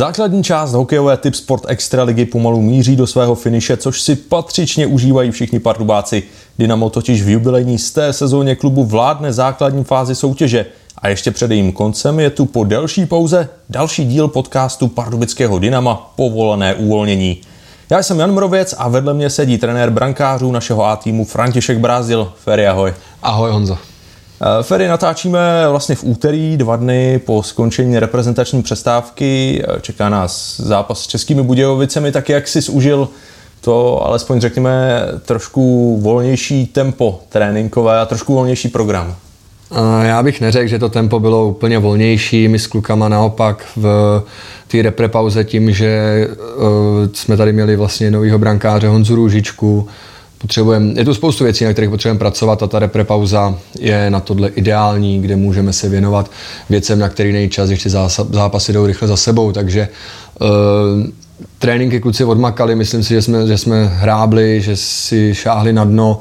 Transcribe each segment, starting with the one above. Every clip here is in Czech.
Základní část hokejové typ Sport Extraligy pomalu míří do svého finiše, což si patřičně užívají všichni pardubáci. Dynamo totiž v jubilejní z té sezóně klubu vládne základní fázi soutěže. A ještě před jejím koncem je tu po delší pauze další díl podcastu pardubického Dynama Povolené uvolnění. Já jsem Jan Mrověc a vedle mě sedí trenér brankářů našeho A týmu František Brázil. Ferry, ahoj. Ahoj Honzo. Eh, Ferry, natáčíme vlastně v úterý, dva dny po skončení reprezentační přestávky. Eh, čeká nás zápas s Českými Budějovicemi, tak jak jsi užil to, alespoň řekněme, trošku volnější tempo tréninkové a trošku volnější program? Eh, já bych neřekl, že to tempo bylo úplně volnější. My s klukama naopak v té reprepauze tím, že jsme tady měli vlastně novýho brankáře Honzu Růžičku, potřebujeme, je tu spoustu věcí, na kterých potřebujeme pracovat a ta repre pauza je na tohle ideální, kde můžeme se věnovat věcem, na který není čas, ještě zápasy jdou rychle za sebou, takže uh, tréninky kluci odmakali, myslím si, že jsme, že jsme hrábli, že si šáhli na dno,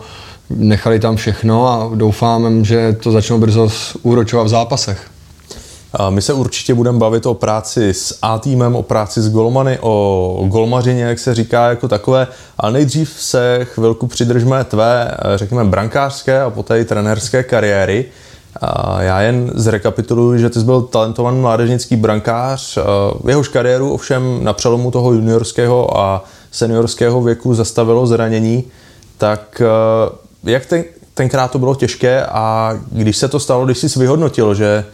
nechali tam všechno a doufám, že to začnou brzo úročovat v zápasech. My se určitě budeme bavit o práci s A týmem, o práci s golmany, o golmařině, jak se říká, jako takové, ale nejdřív se chvilku přidržme tvé, řekněme, brankářské a poté i trenérské kariéry. Já jen zrekapituluji, že ty jsi byl talentovaný mládežnický brankář, jehož kariéru ovšem na přelomu toho juniorského a seniorského věku zastavilo zranění, tak jak ten, tenkrát to bylo těžké a když se to stalo, když jsi vyhodnotil, že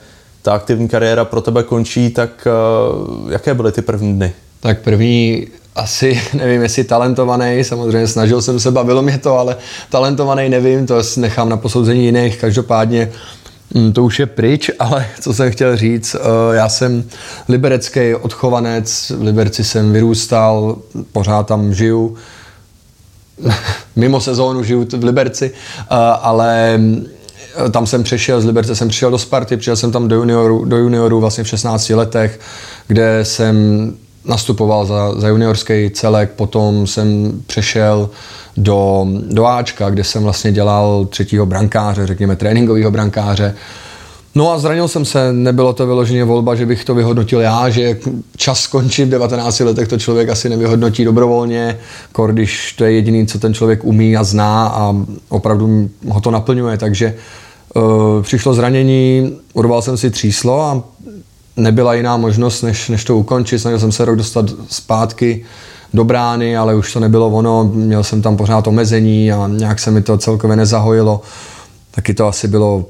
ta aktivní kariéra pro tebe končí, tak uh, jaké byly ty první dny? Tak první asi nevím, jestli talentovaný, samozřejmě snažil jsem se, bavilo mě to, ale talentovaný nevím, to nechám na posouzení jiných, každopádně hm, to už je pryč, ale co jsem chtěl říct, eh, já jsem liberecký odchovanec, v Liberci jsem vyrůstal, pořád tam žiju, mimo sezónu žiju v Liberci, eh, ale tam jsem přešel, z Liberce jsem přišel do Sparty, přišel jsem tam do junioru, do junioru vlastně v 16 letech, kde jsem nastupoval za, za juniorský celek, potom jsem přešel do, do Ačka, kde jsem vlastně dělal třetího brankáře, řekněme tréninkového brankáře. No a zranil jsem se, nebylo to vyloženě volba, že bych to vyhodnotil já, že čas skončí v 19 letech, to člověk asi nevyhodnotí dobrovolně, když to je jediný, co ten člověk umí a zná a opravdu ho to naplňuje, takže Eh, přišlo zranění, urval jsem si tříslo a nebyla jiná možnost, než, než to ukončit. Snažil jsem se rok dostat zpátky do brány, ale už to nebylo ono. Měl jsem tam pořád omezení a nějak se mi to celkově nezahojilo. Taky to asi bylo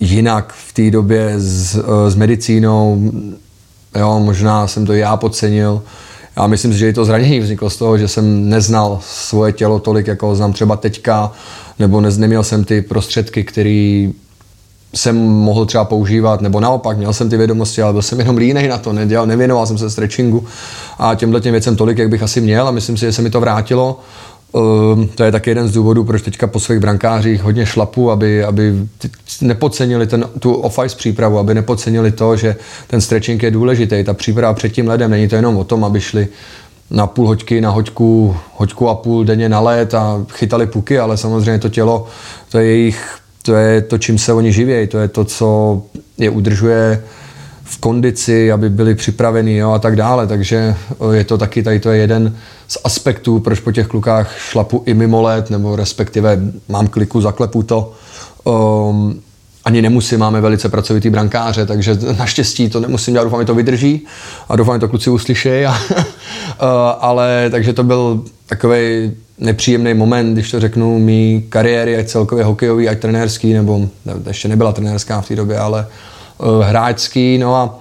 jinak v té době s, eh, s medicínou. Jo, možná jsem to já podcenil. Já myslím že i to zranění vzniklo z toho, že jsem neznal svoje tělo tolik, jako ho znám třeba teďka nebo ne, neměl jsem ty prostředky, které jsem mohl třeba používat, nebo naopak, měl jsem ty vědomosti, ale byl jsem jenom línej na to, nedělal, nevěnoval jsem se stretchingu a těmhle těm věcem tolik, jak bych asi měl a myslím si, že se mi to vrátilo. Uh, to je taky jeden z důvodů, proč teďka po svých brankářích hodně šlapu, aby, aby nepodcenili ten, tu off-ice přípravu, aby nepodcenili to, že ten stretching je důležitý. Ta příprava před tím ledem není to jenom o tom, aby šli na půl hoďky, na hoďku, hoďku a půl denně na let a chytali puky, ale samozřejmě to tělo, to je jejich, to je to, čím se oni živějí, to je to, co je udržuje v kondici, aby byli připraveni jo, a tak dále. Takže je to taky, tady to je jeden z aspektů, proč po těch klukách šlapu i mimo let, nebo respektive mám kliku, zaklepu to. Um, ani nemusím, máme velice pracovitý brankáře, takže naštěstí to nemusím dělat, doufám, že to vydrží a doufám, že to kluci uslyšejí. ale takže to byl takový nepříjemný moment, když to řeknu, mý kariéry, ať celkově hokejový, ať trenérský, nebo ne, ještě nebyla trenérská v té době, ale uh, hráčský, no a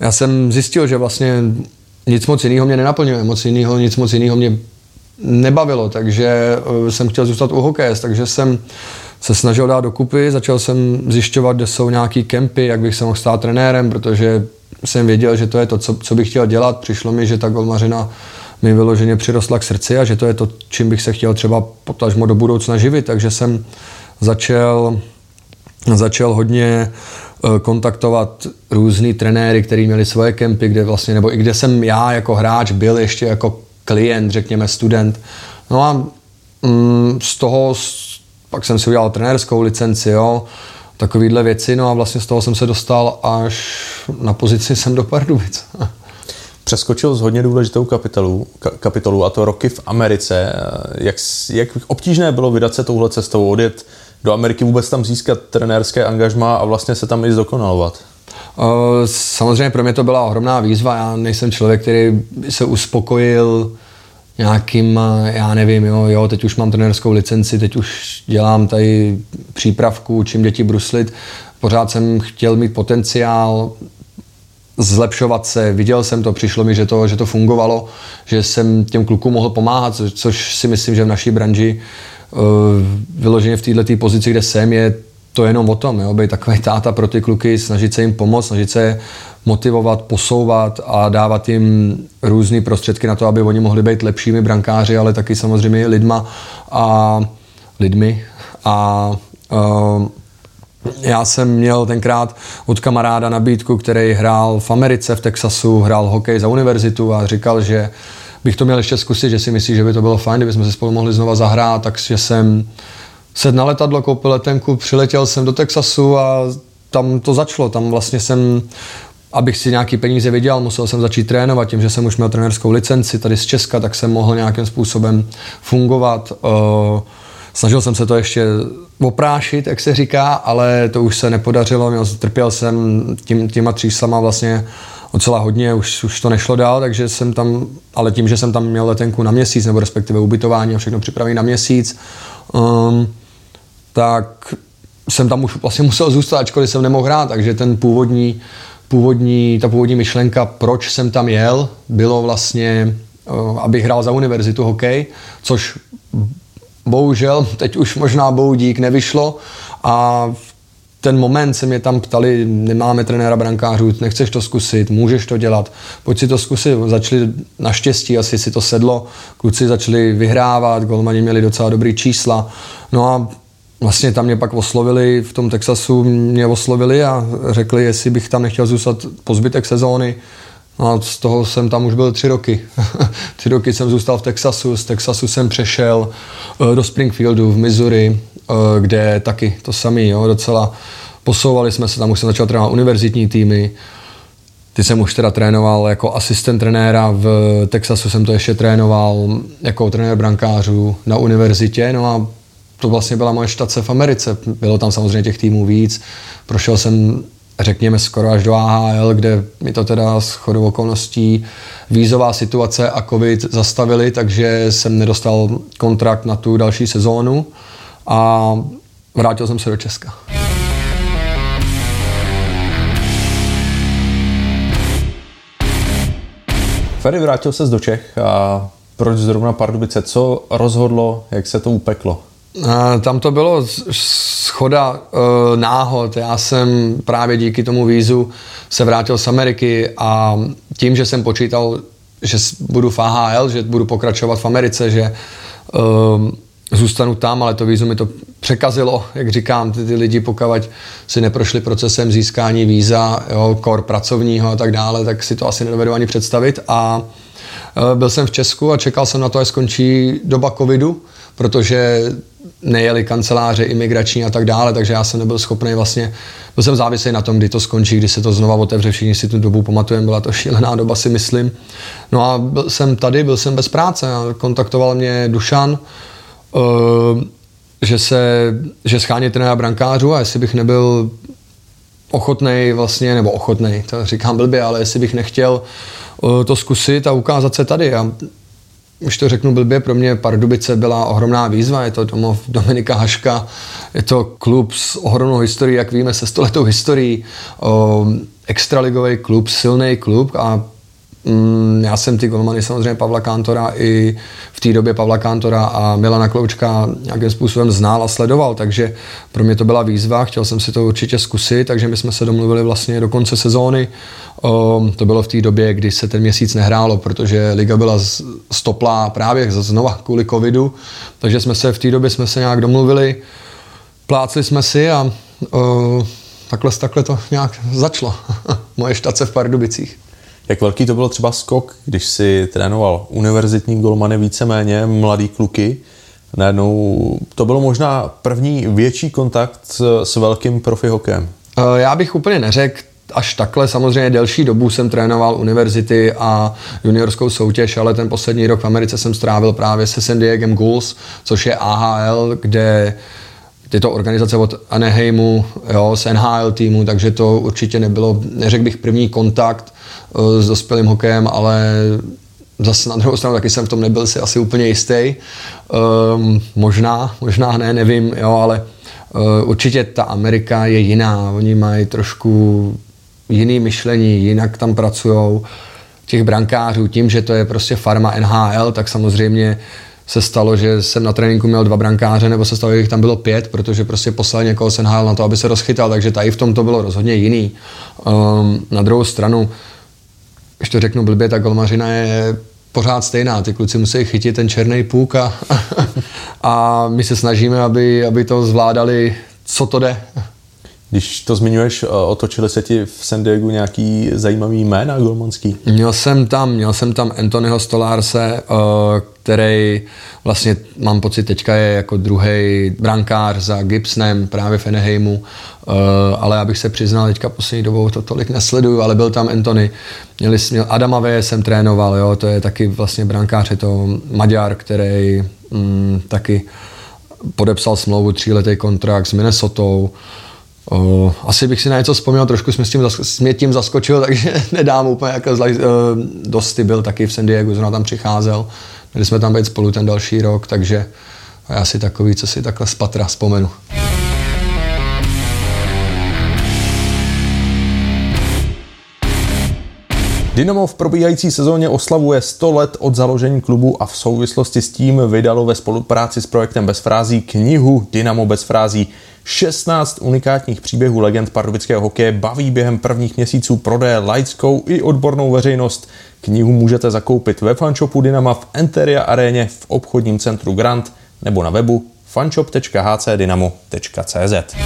já jsem zjistil, že vlastně nic moc jiného mě nenaplňuje, moc jiného, nic moc jiného mě nebavilo, takže uh, jsem chtěl zůstat u hokeje, takže jsem se snažil dát dokupy, začal jsem zjišťovat, kde jsou nějaký kempy, jak bych se mohl stát trenérem, protože jsem věděl, že to je to, co, co bych chtěl dělat. Přišlo mi, že ta golmařina mi vyloženě přirostla k srdci a že to je to, čím bych se chtěl třeba potažmo do budoucna živit. Takže jsem začal, začal hodně eh, kontaktovat různý trenéry, kteří měli svoje kempy, kde vlastně, nebo i kde jsem já jako hráč byl ještě jako klient, řekněme student. No a mm, z toho pak jsem si udělal trenérskou licenci, jo, takovýhle věci, no a vlastně z toho jsem se dostal až na pozici sem do Pardubic. přeskočil z hodně důležitou kapitolu, kapitolu a to roky v Americe. Jak, jak obtížné bylo vydat se touhle cestou, odjet do Ameriky, vůbec tam získat trenérské angažma a vlastně se tam i zdokonalovat? Samozřejmě pro mě to byla ohromná výzva. Já nejsem člověk, který by se uspokojil nějakým, já nevím, jo, jo, teď už mám trenérskou licenci, teď už dělám tady přípravku, čím děti bruslit. Pořád jsem chtěl mít potenciál, zlepšovat se, viděl jsem to, přišlo mi, že to, že to fungovalo, že jsem těm klukům mohl pomáhat, což si myslím, že v naší branži uh, vyloženě v této pozici, kde jsem, je to jenom o tom, jo, být takový táta pro ty kluky, snažit se jim pomoct, snažit se motivovat, posouvat a dávat jim různé prostředky na to, aby oni mohli být lepšími brankáři, ale taky samozřejmě lidma a lidmi. A uh, já jsem měl tenkrát od kamaráda nabídku, který hrál v Americe, v Texasu, hrál hokej za univerzitu a říkal, že bych to měl ještě zkusit, že si myslí, že by to bylo fajn, kdybychom se spolu mohli znova zahrát, takže jsem sedl na letadlo, koupil letenku, přiletěl jsem do Texasu a tam to začalo. Tam vlastně jsem, abych si nějaký peníze vydělal, musel jsem začít trénovat. Tím, že jsem už měl trenerskou licenci tady z Česka, tak jsem mohl nějakým způsobem fungovat. Uh, Snažil jsem se to ještě oprášit, jak se říká, ale to už se nepodařilo. Trpěl jsem tím, těma třísama vlastně docela hodně, už, už to nešlo dál, takže jsem tam, ale tím, že jsem tam měl letenku na měsíc, nebo respektive ubytování a všechno připravené na měsíc, um, tak jsem tam už vlastně musel zůstat, ačkoliv jsem nemohl hrát, takže ten původní, původní, ta původní myšlenka, proč jsem tam jel, bylo vlastně, uh, abych hrál za univerzitu hokej, což bohužel teď už možná boudík nevyšlo a ten moment se mě tam ptali, nemáme trenéra brankářů, nechceš to zkusit, můžeš to dělat, pojď si to zkusit. Začali naštěstí, asi si to sedlo, kluci začali vyhrávat, golmani měli docela dobrý čísla. No a vlastně tam mě pak oslovili, v tom Texasu mě oslovili a řekli, jestli bych tam nechtěl zůstat po zbytek sezóny. No a z toho jsem tam už byl tři roky. tři roky jsem zůstal v Texasu, z Texasu jsem přešel eh, do Springfieldu v Missouri, kde taky to samé, jo, docela posouvali jsme se, tam už jsem začal trénovat univerzitní týmy, ty jsem už teda trénoval jako asistent trenéra, v Texasu jsem to ještě trénoval jako trenér brankářů na univerzitě, no a to vlastně byla moje štace v Americe. Bylo tam samozřejmě těch týmů víc. Prošel jsem řekněme skoro až do AHL, kde mi to teda s chodou okolností vízová situace a covid zastavili, takže jsem nedostal kontrakt na tu další sezónu a vrátil jsem se do Česka. Ferry vrátil se do Čech a proč zrovna Pardubice? Co rozhodlo, jak se to upeklo? Tam to bylo schoda e, náhod. Já jsem právě díky tomu vízu se vrátil z Ameriky a tím, že jsem počítal, že budu v AHL, že budu pokračovat v Americe, že e, zůstanu tam, ale to vízu mi to překazilo, jak říkám, ty, ty lidi pokud si neprošli procesem získání víza, jo, kor pracovního a tak dále, tak si to asi nedovedu ani představit a e, byl jsem v Česku a čekal jsem na to, až skončí doba covidu, protože nejeli kanceláře imigrační a tak dále, takže já jsem nebyl schopný vlastně, byl jsem závislý na tom, kdy to skončí, kdy se to znova otevře, všichni si tu dobu pamatujeme, byla to šílená doba si myslím. No a byl jsem tady, byl jsem bez práce, kontaktoval mě Dušan, že se, že schání trenéra brankářů a jestli bych nebyl ochotnej vlastně, nebo ochotnej, to říkám blbě, ale jestli bych nechtěl uh, to zkusit a ukázat se tady. A už to řeknu blbě, pro mě Pardubice byla ohromná výzva, je to domov Dominika Haška, je to klub s ohromnou historií, jak víme, se stoletou historií, o, extraligový klub, silný klub a já jsem ty golmany samozřejmě Pavla Kantora i v té době Pavla Kantora a Milana Kloučka nějakým způsobem znal a sledoval, takže pro mě to byla výzva, chtěl jsem si to určitě zkusit, takže my jsme se domluvili vlastně do konce sezóny. To bylo v té době, kdy se ten měsíc nehrálo, protože liga byla stoplá právě znova kvůli covidu, takže jsme se v té době jsme se nějak domluvili, plácli jsme si a takhle, takhle to nějak začalo. Moje štace v Pardubicích. Jak velký to bylo třeba skok, když si trénoval univerzitní golmany víceméně, mladý kluky, najednou to bylo možná první větší kontakt s, velkým profi hokejem. Já bych úplně neřekl až takhle. Samozřejmě delší dobu jsem trénoval univerzity a juniorskou soutěž, ale ten poslední rok v Americe jsem strávil právě se San Diego Ghouls, což je AHL, kde tyto organizace od Anaheimu, jo, z NHL týmu, takže to určitě nebylo, neřekl bych první kontakt uh, s dospělým hokejem, ale zase na druhou stranu taky jsem v tom nebyl si asi úplně jistý. Um, možná, možná ne, nevím, jo, ale uh, určitě ta Amerika je jiná. Oni mají trošku jiný myšlení, jinak tam pracují těch brankářů. Tím, že to je prostě farma NHL, tak samozřejmě se stalo, že jsem na tréninku měl dva brankáře, nebo se stalo, že jich tam bylo pět, protože prostě poslal někoho NHL na to, aby se rozchytal, takže tady v tom to bylo rozhodně jiný. Um, na druhou stranu, když to řeknu blbě, ta golmařina je pořád stejná. Ty kluci musí chytit ten černý půk a, a my se snažíme, aby, aby to zvládali, co to jde. Když to zmiňuješ, eh, otočili se ti v San Diego nějaký zajímavý jména golmanský? Měl jsem tam, měl jsem tam Anthonyho Stolárse, eh, který vlastně mám pocit teďka je jako druhý brankář za Gibsonem právě v Eneheimu, eh, ale abych se přiznal, teďka poslední dobou to tolik nesleduju, ale byl tam Anthony. Měli, měl Adama V. jsem trénoval, jo, to je taky vlastně brankář, je to Maďar, který mm, taky podepsal smlouvu tříletý kontrakt s Minnesotou. Uh, asi bych si na něco vzpomněl, trošku jsme s tím, mě tím zaskočil, takže nedám úplně jako zla, uh, Dosty byl taky v San Diego, zrovna tam přicházel. Měli jsme tam být spolu ten další rok, takže já si takový, co si takhle z patra vzpomenu. Dynamo v probíhající sezóně oslavuje 100 let od založení klubu a v souvislosti s tím vydalo ve spolupráci s projektem Bez frází knihu Dynamo bez frází. 16 unikátních příběhů legend pardubického hokeje baví během prvních měsíců prodeje laickou i odbornou veřejnost. Knihu můžete zakoupit ve fanshopu Dynama v Enteria aréně v obchodním centru Grant nebo na webu fanshop.hcdynamo.cz.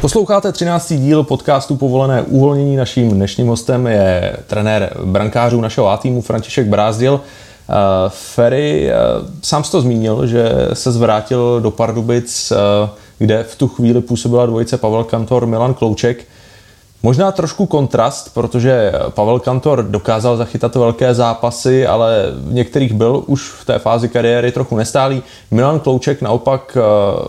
Posloucháte 13. díl podcastu Povolené uvolnění. Naším dnešním hostem je trenér brankářů našeho A týmu František Brázdil. Uh, Ferry, uh, sám jsi to zmínil, že se zvrátil do Pardubic, uh, kde v tu chvíli působila dvojice Pavel Kantor, Milan Klouček. Možná trošku kontrast, protože Pavel Kantor dokázal zachytat velké zápasy, ale v některých byl už v té fázi kariéry trochu nestálý. Milan Klouček naopak, eh,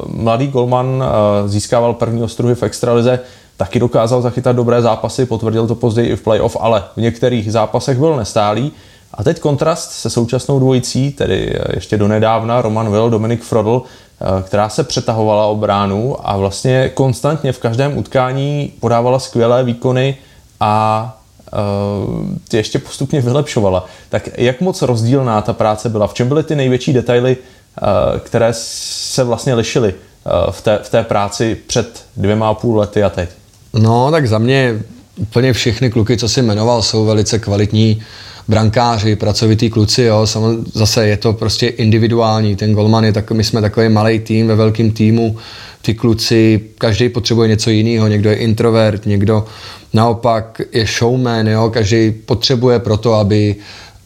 mladý golman, eh, získával první ostruhy v extralize, taky dokázal zachytat dobré zápasy, potvrdil to později i v playoff, ale v některých zápasech byl nestálý. A teď kontrast se současnou dvojicí, tedy ještě donedávna Roman Will, Dominik Frodl, Eh, která se přetahovala o bránu a vlastně konstantně v každém utkání podávala skvělé výkony a uh, ještě postupně vylepšovala. Tak jak moc rozdílná ta práce byla? V čem byly ty největší detaily, které se vlastně lišily v, té, v té práci před dvěma a půl lety a teď? No, tak za mě úplně všechny kluky, co si jmenoval, jsou velice kvalitní brankáři, pracovitý kluci, jo, zase je to prostě individuální, ten golman je takový, my jsme takový malý tým ve velkém týmu, ty kluci, každý potřebuje něco jiného, někdo je introvert, někdo naopak je showman, jo, každý potřebuje proto, aby,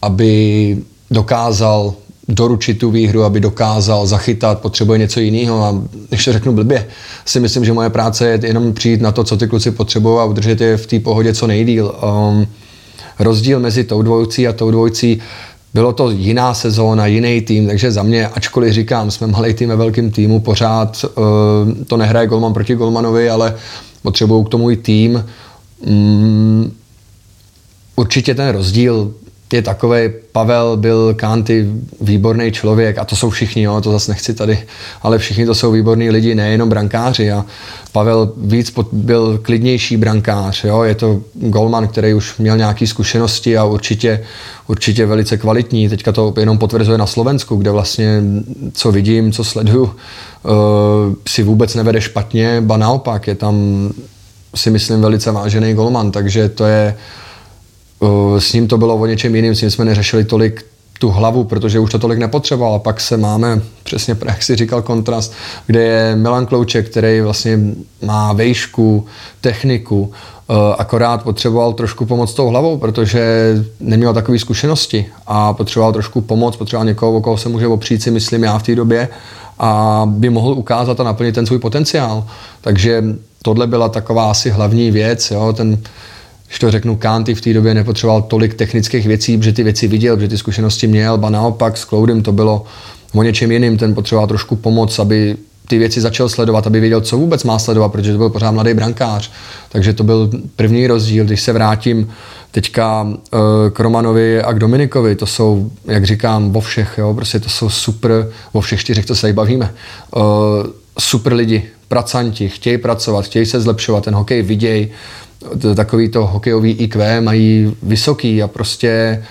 aby dokázal doručit tu výhru, aby dokázal zachytat, potřebuje něco jiného. A když to řeknu blbě, si myslím, že moje práce je jenom přijít na to, co ty kluci potřebují a udržet je v té pohodě co nejdíl. Um, rozdíl mezi tou dvojcí a tou dvojcí bylo to jiná sezóna, jiný tým, takže za mě, ačkoliv říkám, jsme malý tým ve velkém týmu, pořád uh, to nehraje golman proti golmanovi, ale potřebují k tomu i tým. Um, určitě ten rozdíl je takový, Pavel byl Kanty výborný člověk a to jsou všichni, jo, to zase nechci tady, ale všichni to jsou výborní lidi, nejenom brankáři a Pavel víc pod, byl klidnější brankář, jo, je to golman, který už měl nějaké zkušenosti a určitě, určitě velice kvalitní, teďka to jenom potvrzuje na Slovensku, kde vlastně, co vidím, co sleduju, uh, si vůbec nevede špatně, ba naopak, je tam si myslím velice vážený golman, takže to je s ním to bylo o něčem jiným, s ním jsme neřešili tolik tu hlavu, protože už to tolik nepotřeboval. Pak se máme, přesně jak si říkal, kontrast, kde je Milan Klouček, který vlastně má vejšku, techniku, akorát potřeboval trošku pomoct tou hlavou, protože neměl takové zkušenosti a potřeboval trošku pomoc, potřeboval někoho, o koho se může opřít si, myslím já v té době a by mohl ukázat a naplnit ten svůj potenciál. Takže tohle byla taková asi hlavní věc, jo, ten když to řeknu, Kanty v té době nepotřeboval tolik technických věcí, protože ty věci viděl, protože ty zkušenosti měl, ba naopak s Cloudem to bylo o něčem jiným, ten potřeboval trošku pomoc, aby ty věci začal sledovat, aby věděl, co vůbec má sledovat, protože to byl pořád mladý brankář. Takže to byl první rozdíl. Když se vrátím teďka uh, k Romanovi a k Dominikovi, to jsou, jak říkám, vo všech, jo, prostě to jsou super, vo všech čtyřech, to se tady bavíme, uh, super lidi, pracanti, chtějí pracovat, chtějí se zlepšovat, ten hokej vidějí, takový to hokejový IQ mají vysoký a prostě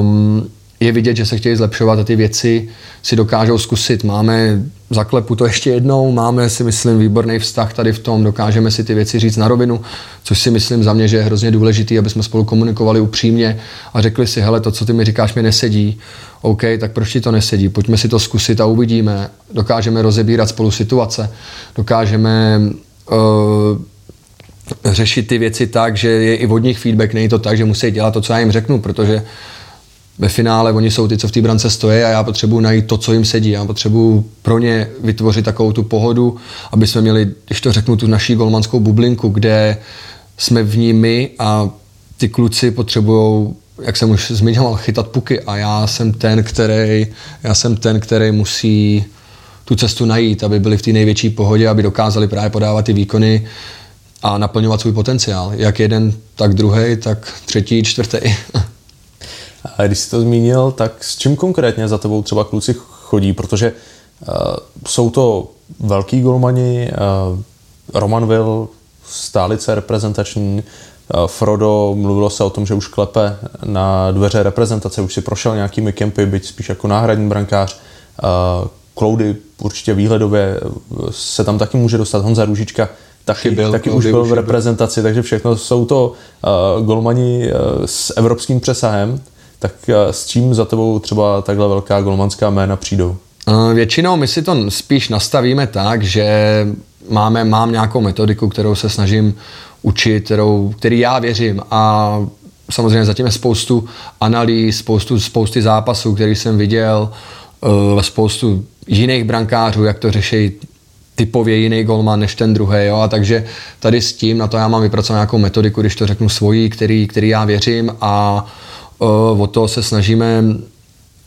um, je vidět, že se chtějí zlepšovat a ty věci si dokážou zkusit. Máme, zaklepu to ještě jednou, máme si myslím výborný vztah tady v tom, dokážeme si ty věci říct na rovinu, což si myslím za mě, že je hrozně důležitý, aby jsme spolu komunikovali upřímně a řekli si, hele, to, co ty mi říkáš, mi nesedí, OK, tak proč ti to nesedí? Pojďme si to zkusit a uvidíme. Dokážeme rozebírat spolu situace, dokážeme uh, řešit ty věci tak, že je i od nich feedback, není to tak, že musí dělat to, co já jim řeknu, protože ve finále oni jsou ty, co v té brance stojí a já potřebuji najít to, co jim sedí. Já potřebuji pro ně vytvořit takovou tu pohodu, aby jsme měli, když to řeknu, tu naší golmanskou bublinku, kde jsme v ní my a ty kluci potřebují jak jsem už zmiňoval, chytat puky. A já jsem ten, který, já jsem ten, který musí tu cestu najít, aby byli v té největší pohodě, aby dokázali právě podávat ty výkony a naplňovat svůj potenciál. Jak jeden, tak druhý, tak třetí, čtvrtý. A když jsi to zmínil, tak s čím konkrétně za tebou třeba kluci chodí? Protože uh, jsou to velký golmani, uh, Roman stálice reprezentační, uh, Frodo, mluvilo se o tom, že už klepe na dveře reprezentace, už si prošel nějakými kempy, byť spíš jako náhradní brankář. Cloudy určitě výhledově se tam taky může dostat. Honza Růžička taky, byl, taky už byl v reprezentaci, takže všechno jsou to uh, golmani uh, s evropským přesahem. Tak uh, s čím za tebou třeba takhle velká golmanská jména přijdou? Většinou my si to spíš nastavíme tak, že máme, mám nějakou metodiku, kterou se snažím učit, kterou, který já věřím a samozřejmě zatím je spoustu analýz, spoustu, spousty zápasů, který jsem viděl, spoustu jiných brankářů, jak to řeší typově jiný golman než ten druhý. Jo? A takže tady s tím, na to já mám vypracovat nějakou metodiku, když to řeknu svoji, který, který já věřím a uh, o to se snažíme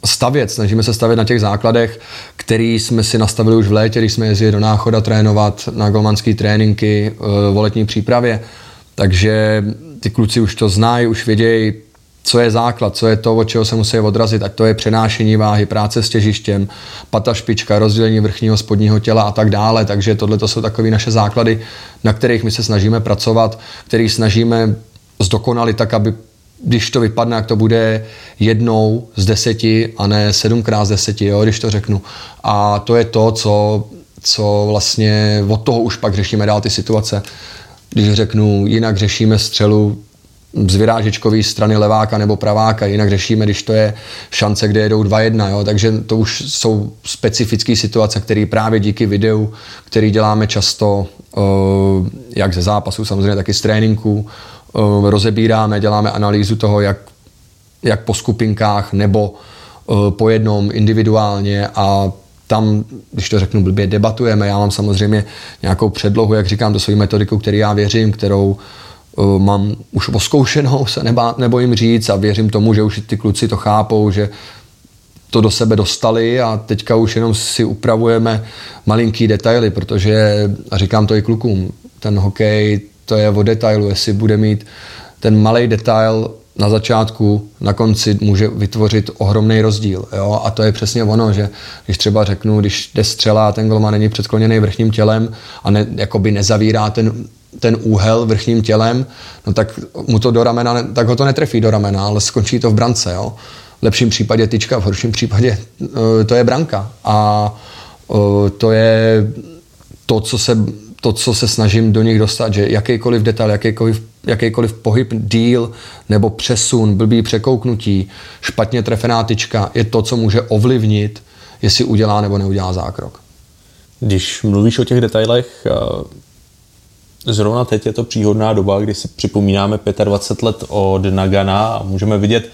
stavět, snažíme se stavět na těch základech, který jsme si nastavili už v létě, když jsme jezdili do Náchoda trénovat na golmanské tréninky uh, v letní přípravě. Takže ty kluci už to znají, už vědějí, co je základ, co je to, od čeho se musí odrazit, ať to je přenášení váhy, práce s těžištěm, pata špička, rozdělení vrchního spodního těla a tak dále. Takže tohle to jsou takové naše základy, na kterých my se snažíme pracovat, který snažíme zdokonalit tak, aby když to vypadne, jak to bude jednou z deseti a ne sedmkrát z deseti, jo, když to řeknu. A to je to, co, co vlastně od toho už pak řešíme dál ty situace. Když řeknu, jinak řešíme střelu z vyrážečkové strany leváka nebo praváka, jinak řešíme, když to je šance, kde jedou 2-1, jo? takže to už jsou specifické situace, které právě díky videu, který děláme často, uh, jak ze zápasu, samozřejmě taky z tréninku, uh, rozebíráme, děláme analýzu toho, jak, jak po skupinkách nebo uh, po jednom individuálně a tam, když to řeknu blbě, debatujeme. Já mám samozřejmě nějakou předlohu, jak říkám, do své metodiku, který já věřím, kterou uh, Eh, mám už oskoušenou, se nebá, nebojím říct a věřím tomu, že už ty kluci to chápou, že to do sebe dostali a teďka už jenom si upravujeme malinký detaily, protože, a říkám to i klukům, ten hokej, to je o detailu, jestli bude mít ten malý detail na začátku, na konci může vytvořit ohromný rozdíl. Jo? A to je přesně ono, že když třeba řeknu, když jde střela a ten golman není předskloněný vrchním tělem a ne, jakoby nezavírá ten ten úhel vrchním tělem, no tak mu to do ramena, tak ho to netrefí do ramena, ale skončí to v brance, jo. V lepším případě tyčka, v horším případě uh, to je branka. A uh, to je to, co se to, co se snažím do nich dostat, že jakýkoliv detail, jakýkoliv, jakýkoliv pohyb, díl nebo přesun, blbý překouknutí, špatně trefená tyčka je to, co může ovlivnit, jestli udělá nebo neudělá zákrok. Když mluvíš o těch detailech, Zrovna teď je to příhodná doba, kdy si připomínáme 25 let od Nagana a můžeme vidět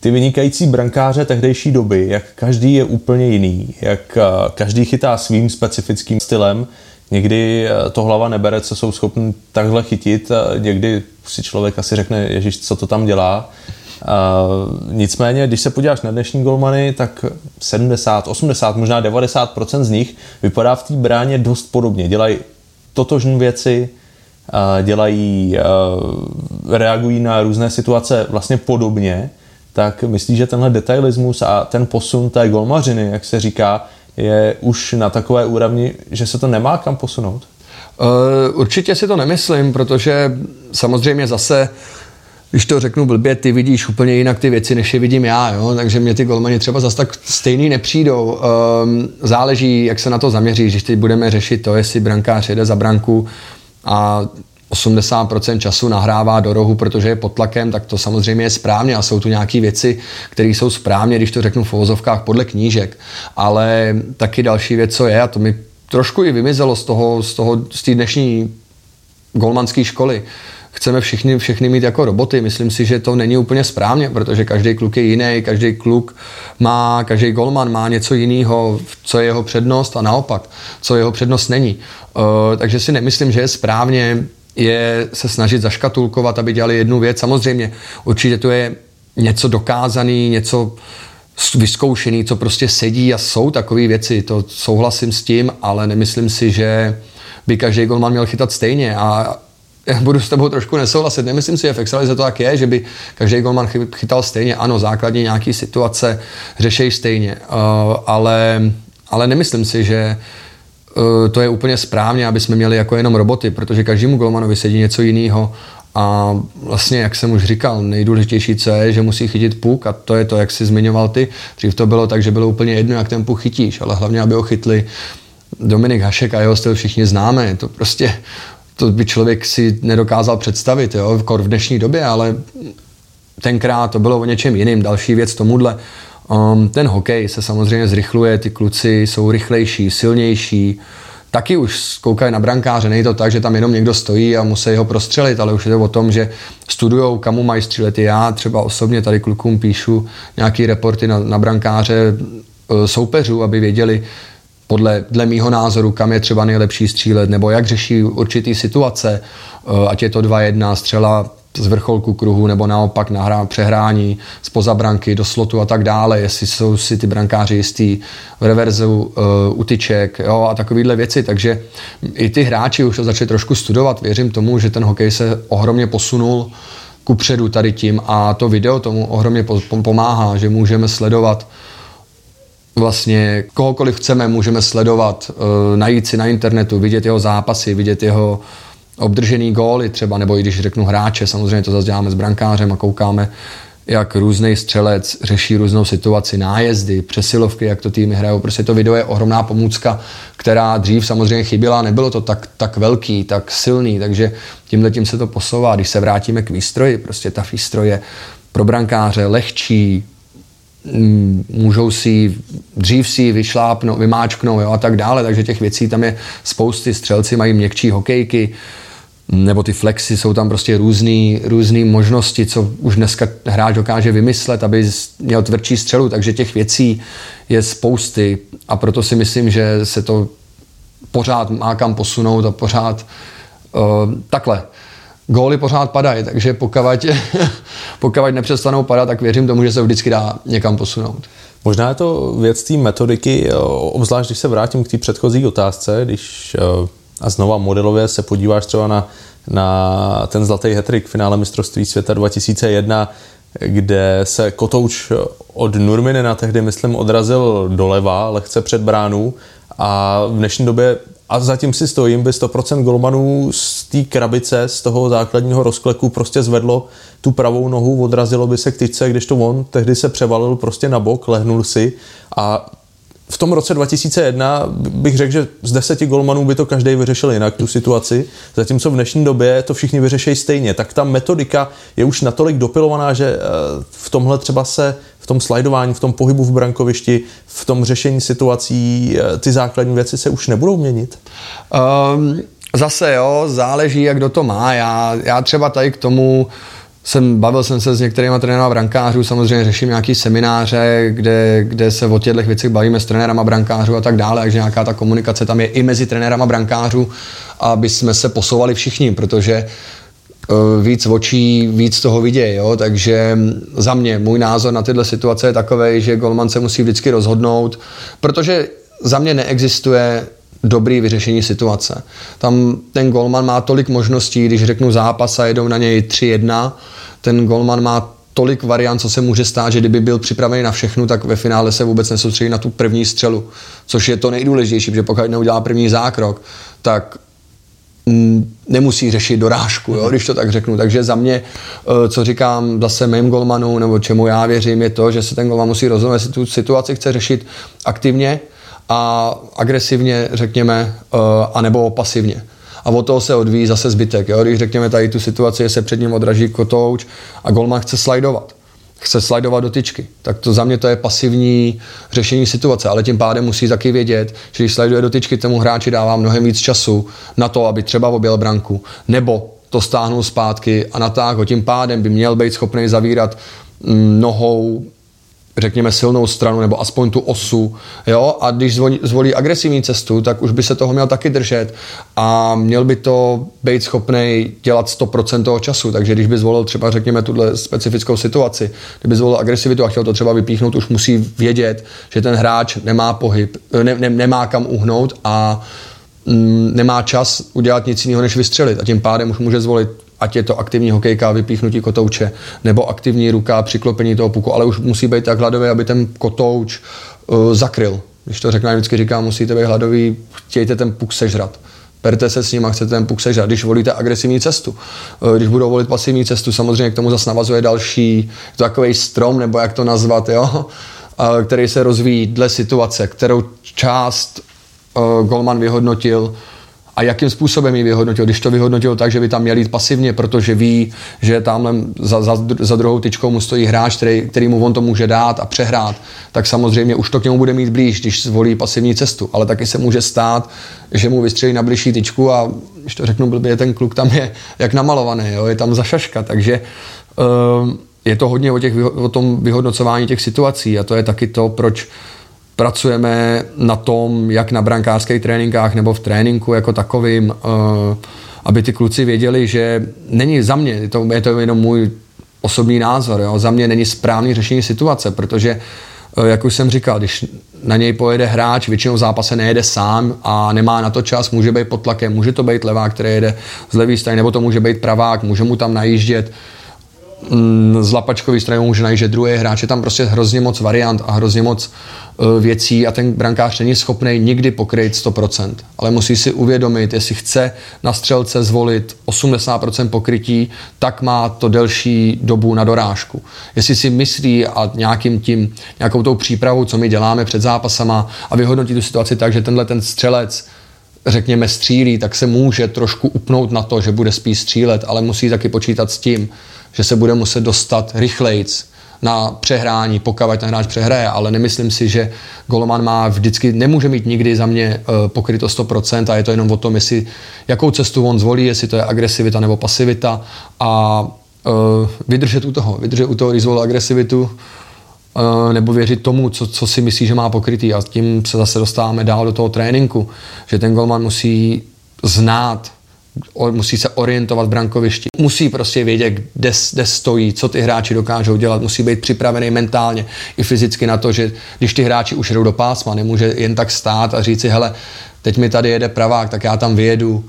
ty vynikající brankáře tehdejší doby, jak každý je úplně jiný, jak každý chytá svým specifickým stylem, někdy to hlava nebere, co jsou schopni takhle chytit, někdy si člověk asi řekne, ježiš, co to tam dělá. Uh, nicméně, když se podíváš na dnešní golmany, tak 70, 80, možná 90% z nich vypadá v té bráně dost podobně. Dělají totožné věci, uh, dělají, uh, reagují na různé situace vlastně podobně, tak myslíš, že tenhle detailismus a ten posun té golmařiny, jak se říká, je už na takové úrovni, že se to nemá kam posunout? Uh, určitě si to nemyslím, protože samozřejmě zase když to řeknu blbě, ty vidíš úplně jinak ty věci, než je vidím já, jo? takže mě ty golmani třeba zase tak stejný nepřijdou. Um, záleží, jak se na to zaměří, když teď budeme řešit to, jestli brankář jede za branku a 80% času nahrává do rohu, protože je pod tlakem, tak to samozřejmě je správně a jsou tu nějaké věci, které jsou správně, když to řeknu v uvozovkách podle knížek. Ale taky další věc, co je, a to mi trošku i vymizelo z toho, z toho, z té dnešní golmanské školy, chceme všichni, všechny mít jako roboty. Myslím si, že to není úplně správně, protože každý kluk je jiný, každý kluk má, každý golman má něco jiného, co je jeho přednost a naopak, co jeho přednost není. Uh, takže si nemyslím, že je správně je se snažit zaškatulkovat, aby dělali jednu věc. Samozřejmě, určitě to je něco dokázaný, něco vyzkoušený, co prostě sedí a jsou takové věci, to souhlasím s tím, ale nemyslím si, že by každý golman měl chytat stejně a já budu s tebou trošku nesouhlasit. Nemyslím si, že v to tak je, že by každý golman chytal stejně. Ano, základně nějaký situace řešejí stejně, uh, ale, ale nemyslím si, že to je úplně správně, aby jsme měli jako jenom roboty, protože každému golmanovi sedí něco jiného a vlastně, jak jsem už říkal, nejdůležitější co je, že musí chytit puk a to je to, jak jsi zmiňoval ty. Dřív to bylo tak, že bylo úplně jedno, jak ten puk chytíš, ale hlavně, aby ho chytli Dominik Hašek a jeho styl všichni známe. To prostě to by člověk si nedokázal představit, jo, v dnešní době, ale tenkrát to bylo o něčem jiným. Další věc tomuhle, um, ten hokej se samozřejmě zrychluje, ty kluci jsou rychlejší, silnější, taky už koukají na brankáře, není to tak, že tam jenom někdo stojí a musí ho prostřelit, ale už je to o tom, že studují, kamu mají střílet. Já třeba osobně tady klukům píšu nějaký reporty na, na brankáře e, soupeřů, aby věděli, podle dle mýho názoru, kam je třeba nejlepší střílet, nebo jak řeší určitý situace, eh, ať je to 2-1 střela z vrcholku kruhu, nebo naopak nahrá přehrání z pozabranky do slotu a tak dále, jestli jsou si ty brankáři jistý v reverzu uh, utyček jo, a takovéhle věci. Takže i ty hráči už to začali trošku studovat. Věřím tomu, že ten hokej se ohromně posunul kupředu tady tím a to video tomu ohromně pomáhá, že můžeme sledovat vlastně kohokoliv chceme, můžeme sledovat, eh, najít si na internetu, vidět jeho zápasy, vidět jeho obdržený góly třeba, nebo i když řeknu hráče, samozřejmě to zase děláme s brankářem a koukáme, jak různý střelec řeší různou situaci, nájezdy, přesilovky, jak to týmy hrajou. Prostě to video je ohromná pomůcka, která dřív samozřejmě chyběla, nebylo to tak, tak velký, tak silný, takže tímhle tím se to posouvá. Když se vrátíme k výstroji, prostě ta výstroj je pro brankáře lehčí, Mm, můžou si dřív si vyšlápnout, vymáčknout jo, a tak dále, takže těch věcí tam je spousty, střelci mají měkčí hokejky, nebo ty flexy, jsou tam prostě různé různý možnosti, co už dneska hráč dokáže vymyslet, aby měl tvrdší střelu, takže těch věcí je spousty. A proto si myslím, že se to pořád má kam posunout a pořád uh, takhle. Góly pořád padají, takže pokud, pokud nepřestanou padat, tak věřím tomu, že se vždycky dá někam posunout. Možná je to věc té metodiky, obzvlášť když se vrátím k té předchozí otázce, když eh, a znova modelově se podíváš třeba na, na ten zlatý hetrik finále mistrovství světa 2001, kde se kotouč od Nurminena tehdy, myslím, odrazil doleva, lehce před bránu. A v dnešní době a zatím si stojím, by 100% golmanů z té krabice, z toho základního rozkleku prostě zvedlo tu pravou nohu, odrazilo by se k tyčce, když to on tehdy se převalil prostě na bok, lehnul si a v tom roce 2001 bych řekl, že z deseti golmanů by to každý vyřešil jinak, tu situaci, zatímco v dnešní době to všichni vyřešejí stejně. Tak ta metodika je už natolik dopilovaná, že eh, v tomhle třeba se v tom slajdování, v tom pohybu v brankovišti, v tom řešení situací, eh, ty základní věci se už nebudou měnit? Um, zase jo, záleží, jak kdo to má. Já, já třeba tady k tomu jsem, bavil jsem se s některými trenérama brankářů, samozřejmě řeším nějaký semináře, kde, kde se o těchto věcech bavíme s trenérama brankářů a tak dále, takže nějaká ta komunikace tam je i mezi trenérama brankářů, aby jsme se posouvali všichni, protože eh, víc očí, víc toho vidějí, jo? takže za mě, můj názor na tyhle situace je takový, že golman se musí vždycky rozhodnout, protože za mě neexistuje dobrý vyřešení situace. Tam ten golman má tolik možností, když řeknu zápas a jedou na něj 3-1, ten golman má tolik variant, co se může stát, že kdyby byl připravený na všechno, tak ve finále se vůbec nesoustředí na tu první střelu, což je to nejdůležitější, protože pokud neudělá první zákrok, tak nemusí řešit dorážku, jo, když to tak řeknu. Takže za mě, eh, co říkám zase mým golmanům, nebo čemu já věřím, je to, že se ten golman musí rozhodnout, jestli tu situaci chce řešit aktivně, a agresivně, řekněme, uh, anebo pasivně. A od toho se odvíjí zase zbytek. Jo? Když řekněme tady tu situaci, že se před ním odraží kotouč a golman chce slajdovat, chce slajdovat do tyčky, tak to za mě to je pasivní řešení situace, ale tím pádem musí taky vědět, že když slajduje do tyčky, tomu hráči dává mnohem víc času na to, aby třeba objel branku, nebo to stáhnul zpátky a natáhl. Tím pádem by měl být schopný zavírat mm, nohou řekněme, silnou stranu nebo aspoň tu osu. Jo? A když zvolí, zvolí agresivní cestu, tak už by se toho měl taky držet a měl by to být schopný dělat 100% toho času. Takže když by zvolil třeba, řekněme, tuhle specifickou situaci, kdyby zvolil agresivitu a chtěl to třeba vypíchnout, už musí vědět, že ten hráč nemá pohyb, ne, ne, nemá kam uhnout a mm, nemá čas udělat nic jiného, než vystřelit. A tím pádem už může zvolit ať je to aktivní hokejka, vypíchnutí kotouče, nebo aktivní ruka, přiklopení toho puku, ale už musí být tak hladový, aby ten kotouč uh, zakryl. Když to řeknu, vždycky říkám, musíte být hladový, chtějte ten puk sežrat. Berte se s ním a chcete ten puk sežrat. Když volíte agresivní cestu, uh, když budou volit pasivní cestu, samozřejmě k tomu zase navazuje další, takový strom, nebo jak to nazvat, jo? Který se rozvíjí dle situace, kterou část uh, Golman vyhodnotil a jakým způsobem ji vyhodnotil. Když to vyhodnotil tak, že by tam měl jít pasivně, protože ví, že tam za, za, za druhou tyčkou mu stojí hráč, který, který mu on to může dát a přehrát, tak samozřejmě už to k němu bude mít blíž, když zvolí pasivní cestu. Ale taky se může stát, že mu vystřelí na blížší tyčku a když to řeknu blbě, ten kluk tam je jak namalovaný, jo? je tam za šaška, takže uh, je to hodně o, těch, o tom vyhodnocování těch situací a to je taky to, proč pracujeme na tom, jak na brankářských tréninkách nebo v tréninku jako takovým, eh, aby ty kluci věděli, že není za mě, je to, je to jenom můj osobní názor, jo, za mě není správný řešení situace, protože eh, jak už jsem říkal, když na něj pojede hráč, většinou v zápase nejede sám a nemá na to čas, může být pod tlakem, může to být levák, který jede z levý strany, nebo to může být pravák, může mu tam najíždět z lapačkový strany může najíždět druhý hráč, je tam prostě hrozně moc variant a hrozně moc Eh, věcí a ten brankář není schopný nikdy pokryt 100%. Ale musí si uvědomit, jestli chce na střelce zvolit 80% pokrytí, tak má to delší dobu na dorážku. Jestli si myslí a nějakým tím, nějakou tou přípravou, co my děláme před zápasama a vyhodnotí tu situaci tak, že tenhle ten střelec řekněme střílí, tak se může trošku upnout na to, že bude spíš střílet, ale musí taky počítat s tím, že se bude muset dostat rychlejc na přehrání, pokud ten hráč přehraje, ale nemyslím si, že Goloman má vždycky, nemůže mít nikdy za mě uh, pokryto 100% a je to jenom o tom, jestli, jakou cestu on zvolí, jestli to je agresivita nebo pasivita a uh, vydržet u toho, vydržet u toho, když zvolil agresivitu, uh, nebo věřit tomu, co, co si myslí, že má pokrytý a tím se zase dostáváme dál do toho tréninku, že ten golman musí znát musí se orientovat v brankovišti, musí prostě vědět, kde, kde stojí, co ty hráči dokážou dělat, musí být připravený mentálně i fyzicky na to, že když ty hráči už jdou do pásma, nemůže jen tak stát a říct si, hele, teď mi tady jede pravák, tak já tam vyjedu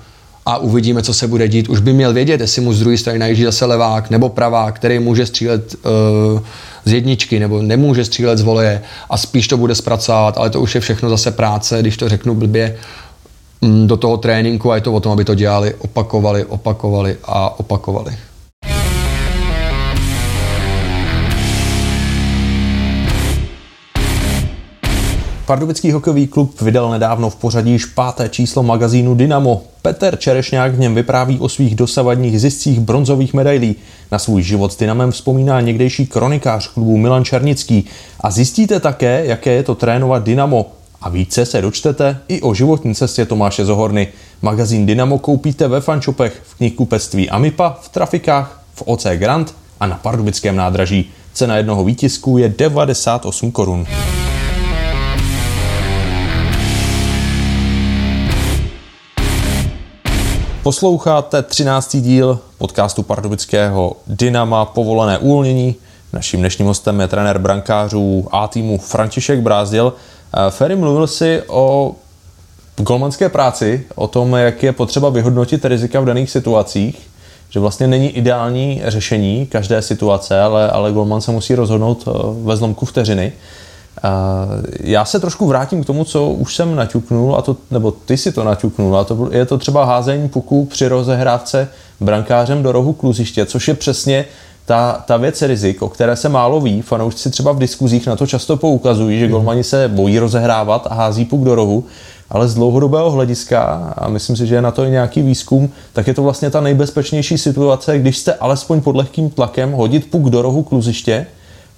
a uvidíme, co se bude dít. Už by měl vědět, jestli mu z druhé strany najíždí zase levák nebo pravák, který může střílet uh, z jedničky nebo nemůže střílet z voleje a spíš to bude zpracovat, ale to už je všechno zase práce, když to řeknu blbě, do toho tréninku a je to o tom, aby to dělali, opakovali, opakovali a opakovali. Pardubický hokejový klub vydal nedávno v pořadí již páté číslo magazínu Dynamo. Petr Čerešňák v něm vypráví o svých dosavadních ziscích bronzových medailí. Na svůj život s Dynamem vzpomíná někdejší kronikář klubu Milan Černický. A zjistíte také, jaké je to trénovat Dynamo. A více se dočtete i o životní cestě Tomáše Zohorny. Magazín Dynamo koupíte ve fančopech, v knihkupectví Amipa, v trafikách, v OC Grant a na pardubickém nádraží. Cena jednoho výtisku je 98 korun. Posloucháte 13. díl podcastu pardubického Dynama Povolené uvolnění. Naším dnešním hostem je trenér brankářů A týmu František Brázdil. Ferry mluvil si o golmanské práci, o tom, jak je potřeba vyhodnotit rizika v daných situacích, že vlastně není ideální řešení každé situace, ale, ale golman se musí rozhodnout eh, ve zlomku vteřiny. Já se trošku vrátím k tomu, co už jsem naťuknul, a to, nebo ty si to naťuknul, a to je to třeba házení puku při rozehrávce brankářem do rohu kluziště, což je přesně ta, ta věc rizik, o které se málo ví, fanoušci třeba v diskuzích na to často poukazují, že golmani se bojí rozehrávat a hází puk do rohu, ale z dlouhodobého hlediska, a myslím si, že je na to i nějaký výzkum, tak je to vlastně ta nejbezpečnější situace, když jste alespoň pod lehkým tlakem hodit puk do rohu kluziště,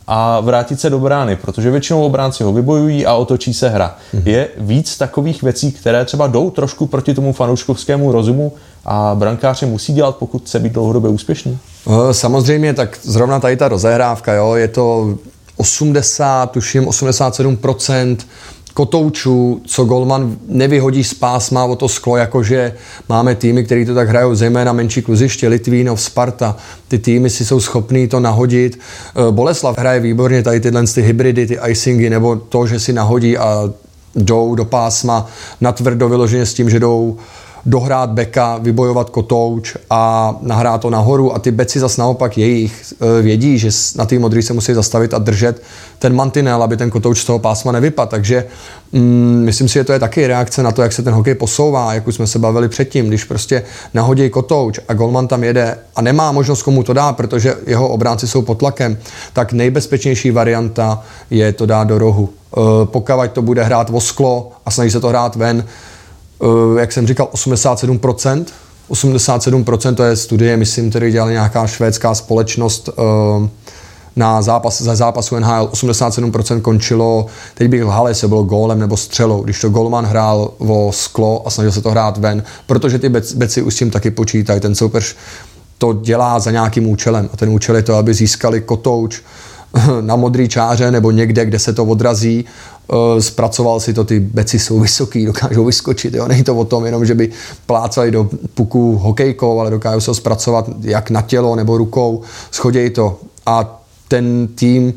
a vrátit se do brány, protože většinou obránci ho vybojují a otočí se hra. Mm-hmm. Je víc takových věcí, které třeba jdou trošku proti tomu fanouškovskému rozumu a brankáři musí dělat, pokud chce být dlouhodobě úspěšný? Eh, samozřejmě, tak zrovna tady ta rozehrávka, jo, je to 80, tuším 87% kotoučů, co golman nevyhodí z pásma o to sklo, jakože máme týmy, které to tak hrajou, zejména menší kluziště, Litvínov, Sparta. Ty týmy si jsou schopní to nahodit. Eh, Boleslav hraje výborně tady tyhle ty hybridy, ty icingy, nebo to, že si nahodí a jdou do pásma natvrdo vyloženě s tím, že jdou dohrát beka, vybojovat kotouč a nahrát to nahoru a ty beci zas naopak jejich e, vědí, že na té modrý se musí zastavit a držet ten mantinel, aby ten kotouč z toho pásma nevypadl. Takže mm, myslím si, že to je taky reakce na to, jak se ten hokej posouvá, jak už jsme se bavili předtím, když prostě nahodí kotouč a golman tam jede a nemá možnost komu to dát, protože jeho obránci jsou pod tlakem, tak nejbezpečnější varianta je to dát do rohu. E, pokud to bude hrát vosklo a snaží se to hrát ven, jak jsem říkal, 87%. 87% to je studie, myslím, který dělala nějaká švédská společnost eh, na zápas, za zápasu NHL 87% končilo, teď bych lhal, jestli bylo gólem nebo střelou, když to golman hrál o sklo a snažil se to hrát ven, protože ty beci už s tím taky počítají, ten soupeř to dělá za nějakým účelem a ten účel je to, aby získali kotouč na modrý čáře nebo někde, kde se to odrazí. Eh, zpracoval si to, ty beci jsou vysoký, dokážou vyskočit, jo? není to o tom jenom, že by plácali do puku hokejkou, ale dokážou se zpracovat jak na tělo nebo rukou, schodějí to. A ten tým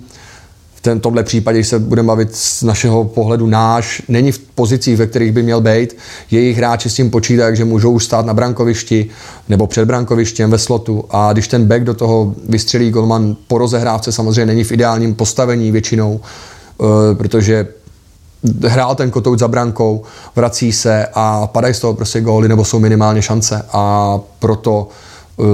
v tomhle případě, když se budeme bavit z našeho pohledu náš, není v pozicích, ve kterých by měl být. Jejich hráči s tím počítají, že můžou stát na brankovišti nebo před brankovištěm ve slotu a když ten back do toho vystřelí golman po rozehrávce, samozřejmě není v ideálním postavení většinou, eh, protože hrál ten kotouč za brankou, vrací se a padají z toho prostě góly nebo jsou minimálně šance a proto uh,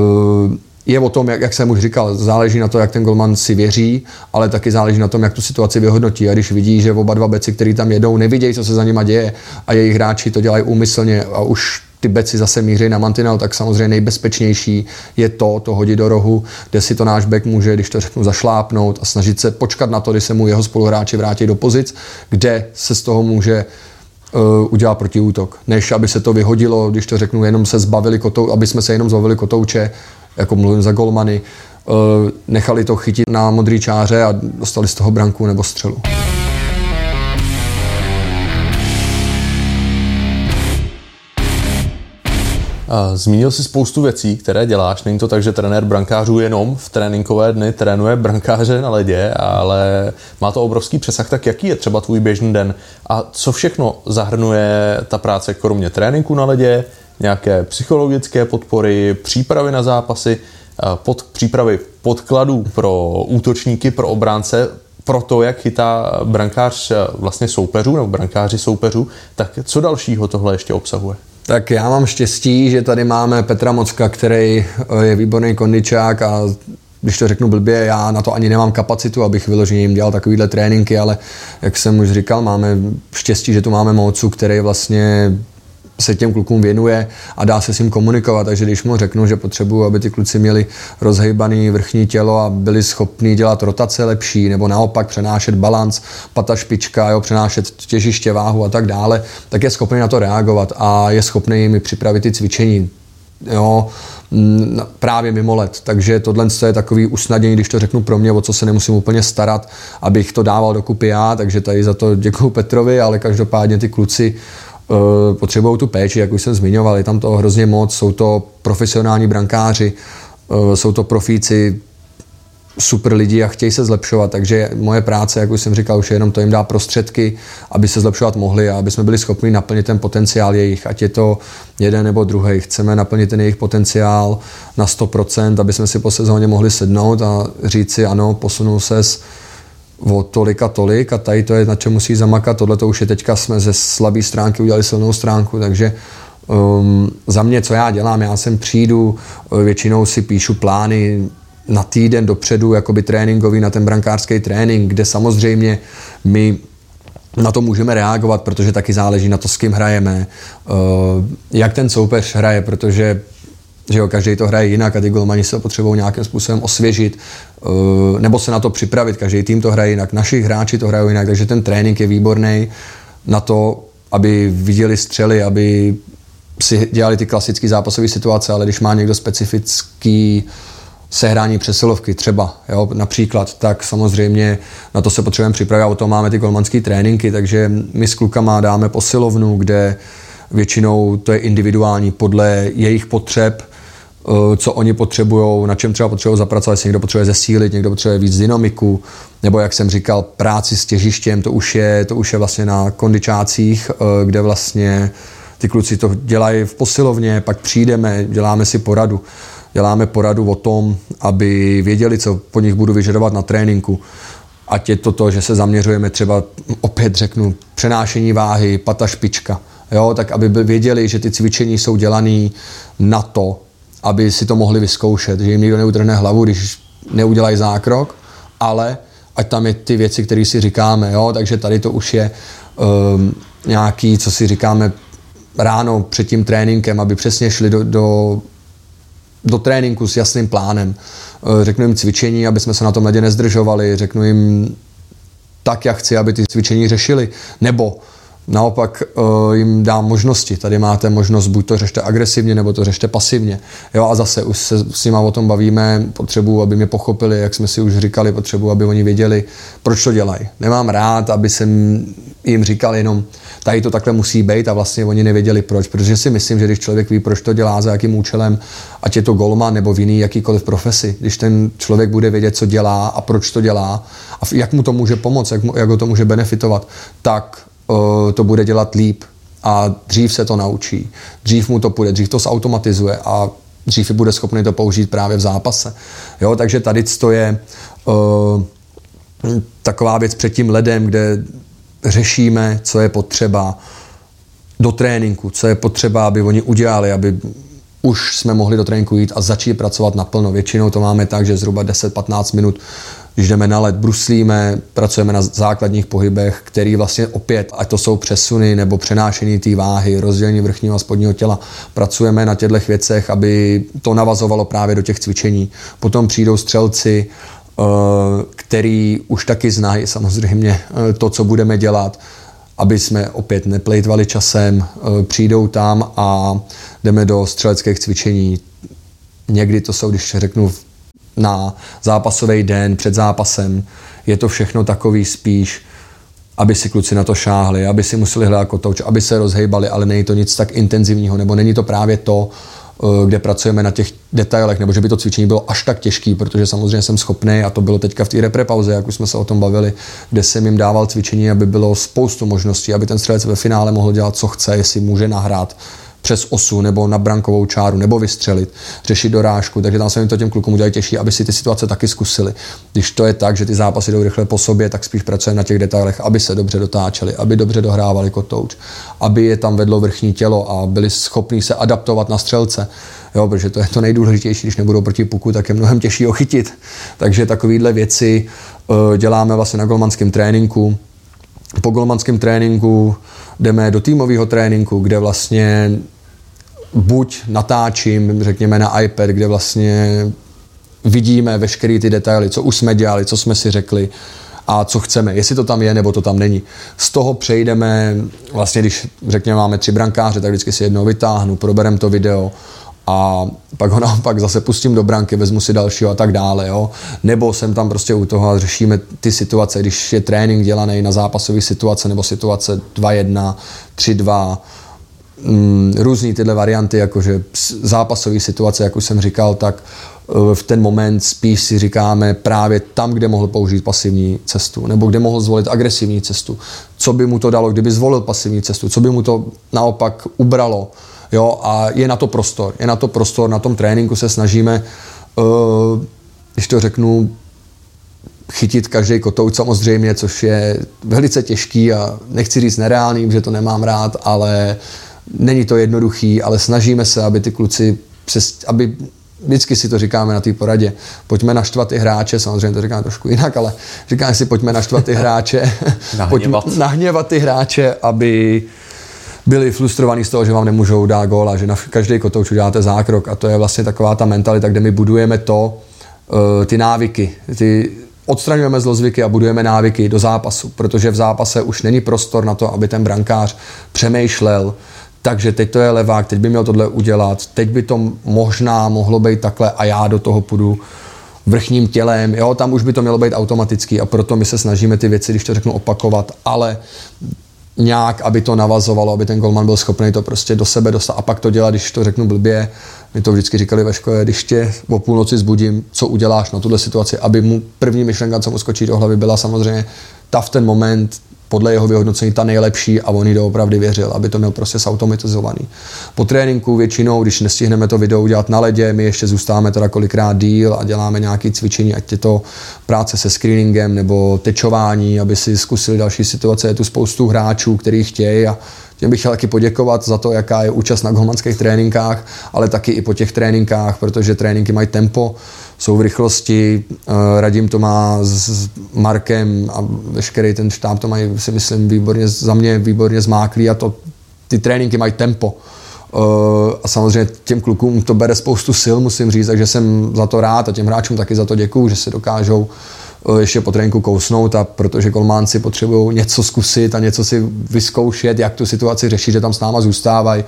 je o tom, jak, jak jsem už říkal, záleží na to, jak ten golman si věří, ale taky záleží na tom, jak tu situaci vyhodnotí. A když vidí, že oba dva beci, kteří tam jedou, nevidějí, co se za nima děje a jejich hráči to dělají úmyslně a už ty beci zase míří na mantinel, tak samozřejmě nejbezpečnější je to, to hodit do rohu, kde si to náš back může, když to řeknu, zašlápnout a snažit se počkat na to, kdy se mu jeho spoluhráči vrátí do pozic, kde se z toho může uh, udělat protiútok. Než aby se to vyhodilo, když to řeknu, jenom se zbavili kotou, aby jsme se jenom zbavili kotouče, jako mluvím za golmany, uh, nechali to chytit na modrý čáře a dostali z toho branku nebo střelu. Zmínil si spoustu věcí, které děláš. Není to tak, že trenér brankářů jenom v tréninkové dny trénuje brankáře na ledě, ale má to obrovský přesah. Tak jaký je třeba tvůj běžný den? A co všechno zahrnuje ta práce kromě tréninku na ledě, nějaké psychologické podpory, přípravy na zápasy, pod, přípravy podkladů pro útočníky, pro obránce, pro to, jak chytá brankář vlastně soupeřů nebo brankáři soupeřů, tak co dalšího tohle ještě obsahuje? Tak já mám štěstí, že tady máme Petra Mocka, který eh, je výborný kondičák a když to řeknu blbě, já na to ani nemám kapacitu, abych vyloženě jim dělal takovýhle tréninky, ale jak jsem už říkal, máme štěstí, že tu máme Mocu, který vlastně se těm klukům věnuje a dá se s ním komunikovat. Takže když mu řeknu, že potřebuji, aby ty kluci měli rozhejbaný vrchní tělo a byli schopni dělat rotace lepší, nebo naopak přenášet balans, pata špička, jo, přenášet těžiště, váhu a tak dále, tak je schopný na to reagovat a je schopný mi připravit ty cvičení jo, právě mimo let. Takže tohle je takový usnadnění, když to řeknu pro mě, o co se nemusím úplně starat, abych to dával dokupy já, takže tady za to děkuju Petrovi, ale každopádně ty kluci potřebují tu péči, jak už jsem zmiňoval, je tam to hrozně moc, jsou to profesionální brankáři, uh, jsou to profíci, super lidi a chtějí se zlepšovat, takže moje práce, jak už jsem říkal, už je jenom to jim dá prostředky, aby se zlepšovat mohli a aby jsme byli schopni naplnit ten potenciál jejich, ať je to jeden nebo druhý. Chceme naplnit ten jejich potenciál na 100%, aby jsme si po sezóně mohli sednout a říct si, ano, posunul ses o tolik a tolik a tady to je, na čem musí zamakat, tohle to už je teďka, jsme ze slabé stránky udělali silnou stránku, takže um, za mě, co já dělám, já sem přijdu, většinou si píšu plány, na týden dopředu jakoby tréninkový na ten brankářský trénink, kde samozřejmě my na to můžeme reagovat, protože taky záleží na to, s kým hrajeme, eh, jak ten soupeř hraje, protože že jo, každý to hraje jinak a ty golmani se potřebují nějakým způsobem osvěžit eh, nebo se na to připravit. Každý tým to hraje jinak, naši hráči to hrají jinak, takže ten trénink je výborný na to, aby viděli střely, aby si dělali ty klasické zápasové situace, ale když má někdo specifický sehrání přesilovky třeba, jo, například, tak samozřejmě na to se potřebujeme připravit a o tom máme ty golmanské tréninky, takže my s klukama dáme posilovnu, kde většinou to je individuální podle jejich potřeb, co oni potřebují, na čem třeba potřebují zapracovat, jestli někdo potřebuje zesílit, někdo potřebuje víc dynamiku, nebo jak jsem říkal, práci s těžištěm, to už je, to už je vlastně na kondičácích, eh, kde vlastně ty kluci to dělají v posilovně, pak přijdeme, děláme si poradu děláme poradu o tom, aby věděli, co po nich budu vyžadovat na tréninku. Ať je to to, že se zaměřujeme třeba, opět řeknu, přenášení váhy, pata špička. Jo, tak aby věděli, že ty cvičení jsou dělané na to, aby si to mohli vyzkoušet, že jim nikdo neutrhne hlavu, když neudělají zákrok, ale ať tam je ty věci, které si říkáme, jo, takže tady to už je um, nějaký, co si říkáme ráno před tím tréninkem, aby přesně šli do, do do tréninku s jasným plánem. Eh, řeknu jim cvičení, aby jsme se na tom ledě nezdržovali, řeknu jim tak, jak chci, aby ty cvičení řešili. Nebo Naopak uh, jim dám možnosti. Tady máte možnost, buď to řešte agresivně, nebo to řešte pasivně. Jo, a zase už se s nimi o tom bavíme, potřebuji, aby mě pochopili, jak jsme si už říkali, potřebuji, aby oni věděli, proč to dělají. Nemám rád, aby jsem jim říkal jenom, tady to takhle musí být a vlastně oni nevěděli proč, protože si myslím, že když člověk ví, proč to dělá, za jakým účelem, ať je to golman nebo v jiný jakýkoliv profesi, když ten člověk bude vědět, co dělá a proč to dělá a jak mu to může pomoct, jak, mu, jak ho to může benefitovat, tak to bude dělat líp a dřív se to naučí, dřív mu to půjde, dřív to zautomatizuje a dřív bude schopný to použít právě v zápase. Jo, takže tady to je uh, taková věc před tím ledem, kde řešíme, co je potřeba do tréninku, co je potřeba, aby oni udělali, aby už jsme mohli do tréninku jít a začít pracovat naplno. Většinou to máme tak, že zhruba 10-15 minut, když jdeme na led, bruslíme, pracujeme na základních pohybech, který vlastně opět, ať to jsou přesuny nebo přenášení té váhy, rozdělení vrchního a spodního těla, pracujeme na těchto věcech, aby to navazovalo právě do těch cvičení. Potom přijdou střelci, eh, který už taky znají samozřejmě eh, to, co budeme dělat, aby jsme opět neplejtvali časem, eh, přijdou tam a jdeme do střeleckých cvičení. Někdy to jsou, když řeknu, na zápasový den, před zápasem. Je to všechno takový spíš, aby si kluci na to šáhli, aby si museli hledat kotouč, aby se rozhejbali, ale není to nic tak intenzivního, nebo není to právě to, eh, kde pracujeme na těch detailech, nebo že by to cvičení bylo až tak těžký, protože samozřejmě jsem schopný, a to bylo teďka v té repre pauze, jak už jsme se o tom bavili, kde jsem jim dával cvičení, aby bylo spoustu možností, aby ten střelec ve finále mohl dělat, co chce, jestli může nahrát přes osu nebo na brankovou čáru nebo vystřelit, řešit dorážku, takže tam se jim to těm klukům udělají těžší, aby si ty situace taky zkusili. Když to je tak, že ty zápasy jdou rychle po sobě, tak spíš pracujeme na těch detailech, aby se dobře dotáčeli, aby dobře dohrávali kotouč, aby je tam vedlo vrchní tělo a byli schopni se adaptovat na střelce. Jo, protože to je to nejdůležitější, když nebudou proti puku, tak je mnohem těžší ho chytit. Takže takovéhle věci uh, děláme vlastně na golmanském tréninku. Po golmanském tréninku jdeme do týmového tréninku, kde vlastně buď natáčím, řekněme na iPad, kde vlastně vidíme veškeré ty detaily, co už jsme dělali, co jsme si řekli a co chceme, jestli to tam je nebo to tam není. Z toho přejdeme, vlastně když řekněme máme tři brankáře, tak vždycky si jednou vytáhnu, proberem to video a pak ho naopak zase pustím do branky, vezmu si dalšího a tak dále, jo. Nebo jsem tam prostě u toho a řešíme ty situace, když je trénink dělaný na zápasové situace nebo situace 2-1, 3-2, mm, různý tyhle varianty, jakože zápasové situace, jak už jsem říkal, tak eh, v ten moment spíš si říkáme právě tam, kde mohl použít pasivní cestu, nebo kde mohl zvolit agresivní cestu. Co by mu to dalo, kdyby zvolil pasivní cestu, co by mu to naopak ubralo. Jo, a je na to prostor. Je na to prostor, na tom tréninku se snažíme, uh, když to řeknu, chytit každý kotout samozřejmě, což je velice těžký a nechci říct nereálný, že to nemám rád, ale není to jednoduchý, ale snažíme se, aby ty kluci, přes, aby vždycky si to říkáme na té poradě, pojďme naštvat ty hráče, samozřejmě to říkáme trošku jinak, ale říkáme si, pojďme naštvat ty hráče, nahněvat. pojďme nahněvat. ty hráče, aby byli frustrovaní z toho, že vám nemůžou dát gól a že na každý kotouč uděláte zákrok. A to je vlastně taková ta mentalita, kde my budujeme to, eh, ty návyky, ty odstraňujeme zlozvyky a budujeme návyky do zápasu, protože v zápase už není prostor na to, aby ten brankář přemýšlel, takže teď to je levák, teď by měl tohle udělat, teď by to možná mohlo být takhle a já do toho půjdu vrchním tělem, jo, tam už by to mělo být automatický a proto my se snažíme ty věci, když to řeknu, opakovat, ale nějak, aby to navazovalo, aby ten golman byl schopný to prostě do sebe dostat a pak to dělat, když to řeknu blbě. My to vždycky říkali ve škole, když tě o půlnoci zbudím, co uděláš na tuhle situaci, aby mu první myšlenka, co mu skočí do hlavy, byla samozřejmě ta v ten moment, podle jeho vyhodnocení ta nejlepší a on jí doopravdy věřil, aby to měl prostě automatizovaný. Po tréninku většinou, když nestihneme to video udělat na ledě, my ještě zůstáváme teda kolikrát díl a děláme nějaké cvičení, ať je to práce se screeningem nebo tečování, aby si zkusili další situace. Je tu spoustu hráčů, kteří chtějí a Těm bych chtěl taky poděkovat za to, jaká je účast na golmanských tréninkách, ale taky i po těch tréninkách, protože tréninky mají tempo, jsou v rychlosti, eh, radím to má s Markem a veškerý ten štáb to mají, si myslím, výborně, za mě výborně zmáklý a to, ty tréninky mají tempo. Eh, a samozřejmě těm klukům to bere spoustu sil, musím říct, takže jsem za to rád a těm hráčům taky za to děkuju, že se dokážou eh, ještě po tréninku kousnout a protože kolmánci potřebují něco zkusit a něco si vyzkoušet, jak tu situaci řešit, že tam s náma zůstávají.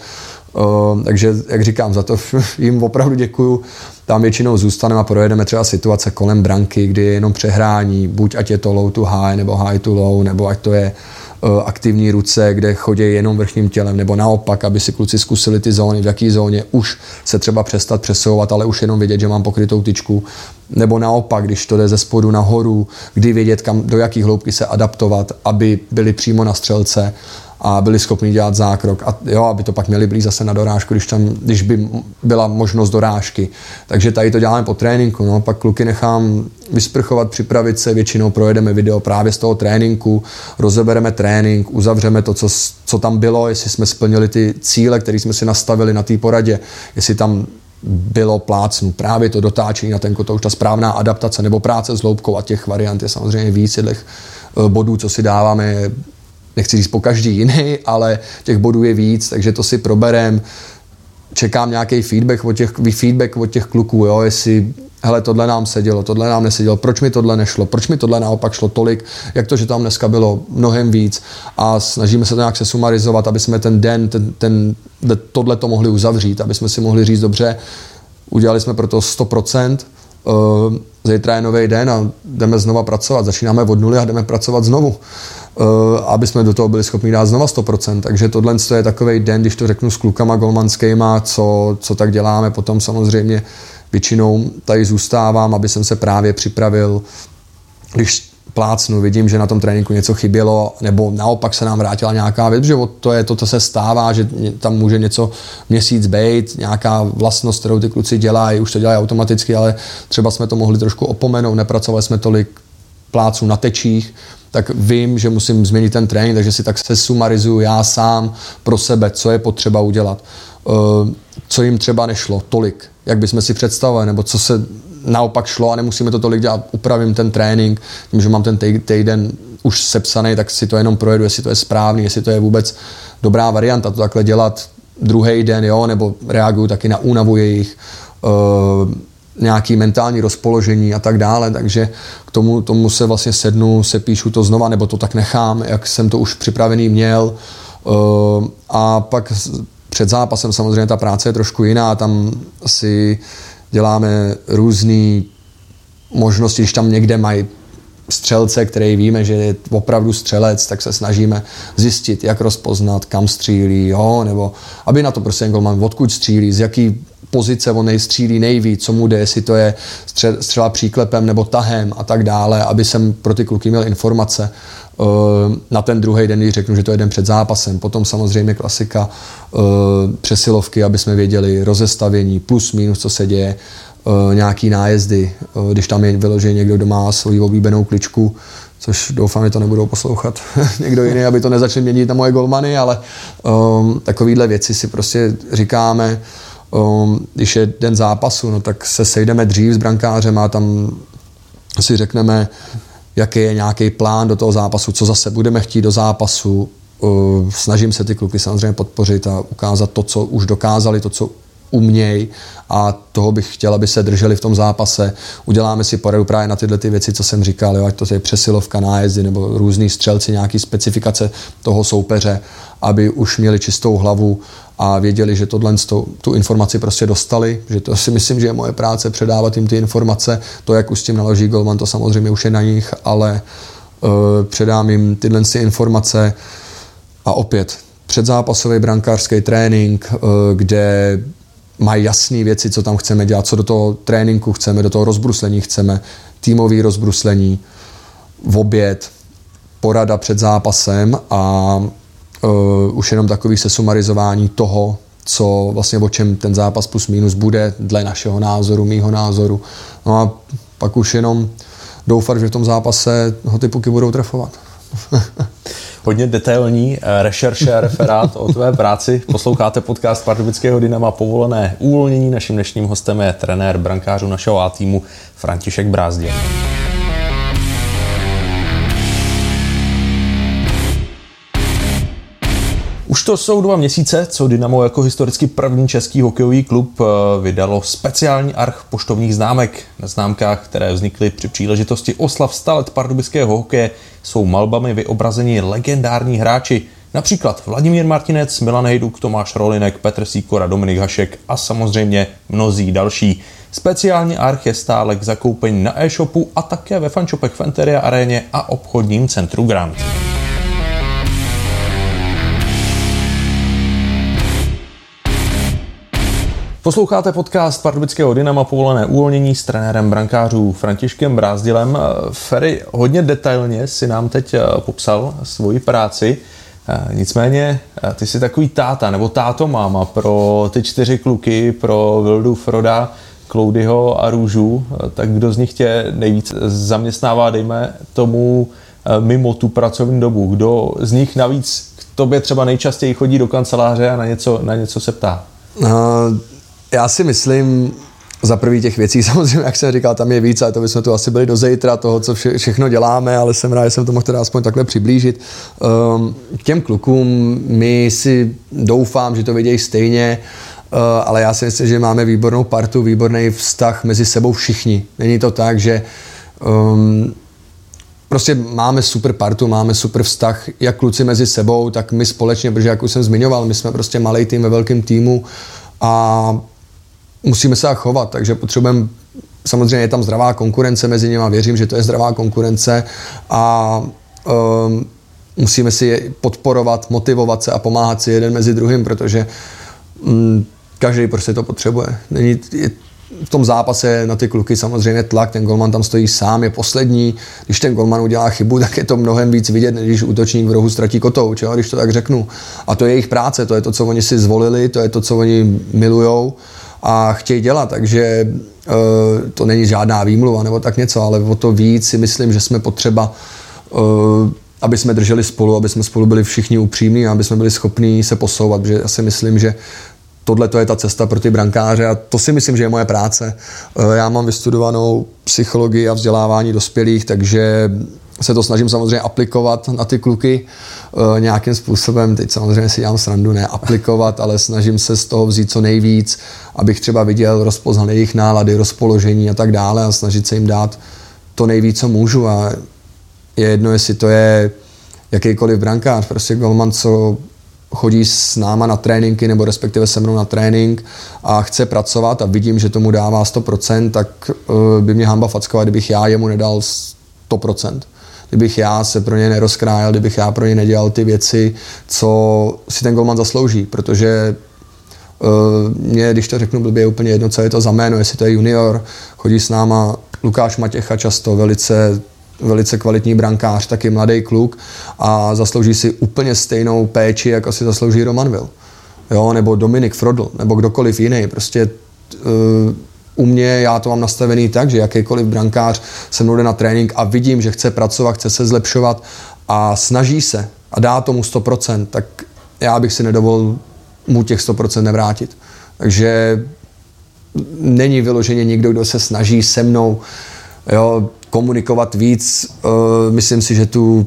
Uh, takže, jak říkám, za to jim opravdu děkuju. Tam většinou zůstaneme a projedeme třeba situace kolem branky, kdy je jenom přehrání, buď ať je to low to high, nebo high to low, nebo ať to je uh, aktivní ruce, kde chodí jenom vrchním tělem, nebo naopak, aby si kluci zkusili ty zóny, v jaký zóně už se třeba přestat přesouvat, ale už jenom vědět, že mám pokrytou tyčku, nebo naopak, když to jde ze spodu nahoru, kdy vědět, kam, do jakých hloubky se adaptovat, aby byli přímo na střelce a byli schopni dělat zákrok. A jo, aby to pak měli blíž zase na dorážku, když, tam, když by byla možnost dorážky. Takže tady to děláme po tréninku. No. Pak kluky nechám vysprchovat, připravit se, většinou projedeme video právě z toho tréninku, rozebereme trénink, uzavřeme to, co, co tam bylo, jestli jsme splnili ty cíle, které jsme si nastavili na té poradě, jestli tam bylo plácnu. Právě to dotáčení na ten kotouč, ta správná adaptace nebo práce s loupkou a těch variant je samozřejmě víc těch eh, bodů, co si dáváme, nechci říct po každý jiný, ale těch bodů je víc, takže to si proberem. Čekám nějaký feedback od těch, feedback od těch kluků, jo, jestli hele, tohle nám sedělo, tohle nám nesedělo, proč mi tohle nešlo, proč mi tohle naopak šlo tolik, jak to, že tam dneska bylo mnohem víc a snažíme se to nějak sesumarizovat, aby jsme ten den, ten, ten, tohle to mohli uzavřít, aby jsme si mohli říct dobře, udělali jsme pro to 100%, uh, zítra je nový den a jdeme znova pracovat, začínáme od nuly a jdeme pracovat znovu. Eh, aby jsme do toho byli schopni dát znova 100%. Takže tohle je takový den, když to řeknu s klukama golmanskýma, co, co tak děláme, potom samozřejmě většinou tady zůstávám, aby jsem se právě připravil, když plácnu, vidím, že na tom tréninku něco chybělo, nebo naopak se nám vrátila nějaká věc, že to je to, co se stává, že tam může něco měsíc být, nějaká vlastnost, kterou ty kluci dělají, už to dělají automaticky, ale třeba jsme to mohli trošku opomenout, nepracovali jsme tolik pláců na tečích, tak vím, že musím změnit ten trénink, takže si tak se sumarizuju já sám pro sebe, co je potřeba udělat. Eh, co jim třeba nešlo tolik, jak bychom si představovali, nebo co se naopak šlo a nemusíme to tolik dělat, upravím ten trénink, tím, že mám ten týden už sepsaný, tak si to jenom projedu, jestli to je správný, jestli to je vůbec dobrá varianta to takhle dělat. Druhý den, jo, nebo reaguju taky na únavu jejich. Uh, nějaký mentální rozpoložení a tak dále, takže k tomu, tomu se vlastně sednu, se píšu to znova, nebo to tak nechám, jak jsem to už připravený měl. Uh, a pak před zápasem samozřejmě ta práce je trošku jiná, tam si děláme různé možnosti, když tam někde mají střelce, který víme, že je opravdu střelec, tak se snažíme zjistit, jak rozpoznat, kam střílí, jo, nebo aby na to prostě golman, odkud střílí, z jaký pozice on nejstřílí nejvíc, co mu jde, jestli to je střela příklepem nebo tahem a tak dále, aby jsem pro ty kluky měl informace na ten druhý den, když řeknu, že to je den před zápasem. Potom samozřejmě klasika uh, přesilovky, aby jsme věděli rozestavění, plus, minus, co se děje uh, nějaký nájezdy, když tam je vyložený někdo, kdo má svoji oblíbenou kličku, což doufám, že to nebudou poslouchat někdo jiný, aby to nezačali měnit na moje golmany, ale um, takovéhle věci si prostě říkáme, um, když je den zápasu, no tak se sejdeme dřív s brankářem a tam si řekneme, jaký je nějaký plán do toho zápasu, co zase budeme chtít do zápasu. Uh, snažím se ty kluky samozřejmě podpořit a ukázat to, co už dokázali, to, co uměj a toho bych chtěl, aby se drželi v tom zápase. Uděláme si poradu právě na tyhle ty věci, co jsem říkal, jo, ať to je přesilovka, nájezdy nebo různý střelci, nějaký specifikace toho soupeře, aby už měli čistou hlavu a věděli, že tohle tu informaci prostě dostali, že to si myslím, že je moje práce předávat jim ty informace, to, jak už s tím naloží Golman, to samozřejmě už je na nich, ale uh, předám jim tyhle ty informace a opět předzápasový brankářský trénink, uh, kde mají jasné věci, co tam chceme dělat, co do toho tréninku chceme, do toho rozbruslení chceme, týmový rozbruslení, v oběd, porada před zápasem a uh, už jenom takový sesumarizování toho, co vlastně o čem ten zápas plus minus bude, dle našeho názoru, mýho názoru. No a pak už jenom doufat, že v tom zápase ho ty puky budou trefovat. hodně detailní eh, rešerše a referát o tvé práci. Posloucháte podcast Pardubického Dynama povolené uvolnění. Naším dnešním hostem je trenér brankářů našeho A týmu František Brázděn. Už to jsou dva měsíce, co Dynamo jako historicky první český hokejový klub eh, vydalo speciální arch poštovních známek. Na známkách, které vznikly při příležitosti oslav 100 let pardubického hokeje, jsou malbami vyobrazeni legendární hráči, například Vladimír Martinec, Milan Hejduk, Tomáš Rolinek, Petr Sýkora, Dominik Hašek a samozřejmě mnozí další. Speciální arch je stále k zakoupení na e-shopu a také ve fanshopech Fenteria Aréně a obchodním centru Grand. Posloucháte podcast Pardubického Dynama povolené uvolnění s trenérem brankářů Františkem Brázdilem. Ferry hodně detailně si nám teď eh, popsal svoji práci. Eh, nicméně eh, ty jsi takový táta nebo táto máma pro ty čtyři kluky, pro Vildu, Froda, Kloudyho a Růžu, tak kdo z nich tě nejvíc zaměstnává, dejme tomu, mimo tu pracovní dobu? Kdo z nich navíc k tobě třeba nejčastěji chodí do kanceláře a na něco, na něco se ptá? Uh já si myslím, za prvý těch věcí samozřejmě, jak jsem říkal, tam je víc, ale to bychom tu asi byli do zítra toho, co vše, všechno děláme, ale jsem rád, že jsem to mohl teda aspoň takhle přiblížit. Um, těm klukům my si doufám, že to vidějí stejně, uh, ale já si myslím, že máme výbornou partu, výborný vztah mezi sebou všichni. Není to tak, že um, prostě máme super partu, máme super vztah, jak kluci mezi sebou, tak my společně, protože jak už jsem zmiňoval, my jsme prostě malý tým ve velkém týmu a musíme se tak chovat, takže potřebujeme samozřejmě je tam zdravá konkurence mezi nimi, věřím, že to je zdravá konkurence a um, musíme si je podporovat, motivovat se a pomáhat si jeden mezi druhým, protože um, každý prostě to potřebuje. Není, je, v tom zápase na ty kluky samozřejmě tlak, ten golman tam stojí sám, je poslední. Když ten golman udělá chybu, tak je to mnohem víc vidět, než když útočník v rohu ztratí kotou, čo? když to tak řeknu. A to je jejich práce, to je to, co oni si zvolili, to je to, co oni milujou a chtějí dělat, takže uh, to není žádná výmluva nebo tak něco, ale o to víc si myslím, že jsme potřeba uh, aby jsme drželi spolu, aby jsme spolu byli všichni upřímní a aby jsme byli schopní se posouvat, protože já si myslím, že tohle to je ta cesta pro ty brankáře a to si myslím, že je moje práce. Eh, já mám vystudovanou psychologii a vzdělávání dospělých, takže se to snažím samozřejmě aplikovat na ty kluky uh, nějakým způsobem. Teď samozřejmě si dělám srandu, ne aplikovat, ale snažím se z toho vzít co nejvíc, abych třeba viděl, rozpoznal jejich nálady, rozpoložení a tak dále a snažit se jim dát to nejvíc, co můžu. A je jedno, jestli to je jakýkoliv brankář, prostě golman, co chodí s náma na tréninky nebo respektive se mnou na trénink a chce pracovat a vidím, že tomu dává 100%, tak uh, by mě hamba fackovat, kdybych já jemu nedal 100%. Kdybych já se pro ně nerozkrájel, kdybych já pro ně nedělal ty věci, co si ten golman zaslouží, protože uh, mě, když to řeknu blbě, je úplně jedno, co je to za jméno, jestli to je junior, chodí s náma Lukáš Matěcha často, velice velice kvalitní brankář, taky mladý kluk a zaslouží si úplně stejnou péči, jako si zaslouží Roman Will. Jo, nebo Dominik Frodl, nebo kdokoliv jiný. Prostě uh, u mě já to mám nastavený tak, že jakýkoliv brankář se mnou jde na trénink a vidím, že chce pracovat, chce se zlepšovat a snaží se a dá tomu 100%, tak já bych si nedovolil mu těch 100% nevrátit. Takže není vyloženě nikdo, kdo se snaží se mnou jo, komunikovat víc. Uh, myslím si, že tu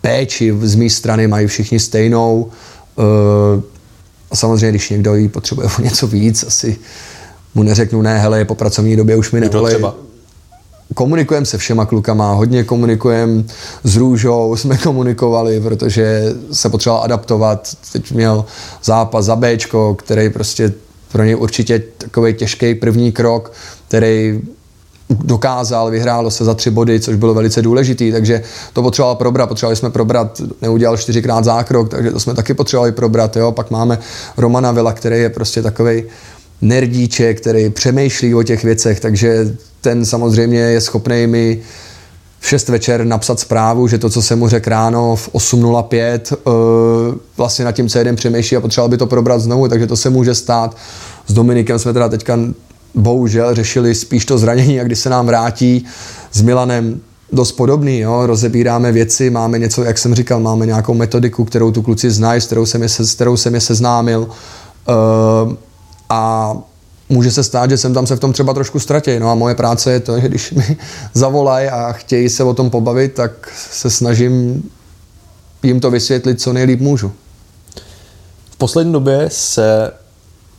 péči z mé strany mají všichni stejnou. Uh, a samozřejmě, když někdo jí potřebuje o něco víc, asi mu neřeknu, ne, hele, je po pracovní době, už mi nevolej. Komunikujeme se všema klukama, hodně komunikujeme s Růžou, jsme komunikovali, protože se potřeboval adaptovat. Teď měl zápas za Bčko, který prostě pro něj určitě takový těžký první krok, který dokázal, vyhrálo se za tři body, což bylo velice důležitý, takže to potřeboval probrat, potřebovali jsme probrat, neudělal čtyřikrát zákrok, takže to jsme taky potřebovali probrat, jo. pak máme Romana Vila, který je prostě takový nerdíček, který přemýšlí o těch věcech, takže ten samozřejmě je schopný mi v 6 večer napsat zprávu, že to, co jsem mu řekl ráno v 8.05, uh, vlastně nad tím co jeden přemýšlí a potřeboval by to probrat znovu, takže to se může stát. S Dominikem jsme teda teďka bohužel řešili spíš to zranění a kdy se nám vrátí s Milanem dost podobný, jo? rozebíráme věci, máme něco, jak jsem říkal, máme nějakou metodiku, kterou tu kluci znají, s kterou jsem je, se, s kterou jsem je seznámil uh, a může se stát, že jsem tam se v tom třeba trošku ztratí. No a moje práce je to, že když mi zavolají a chtějí se o tom pobavit, tak se snažím jim to vysvětlit, co nejlíp můžu. V poslední době se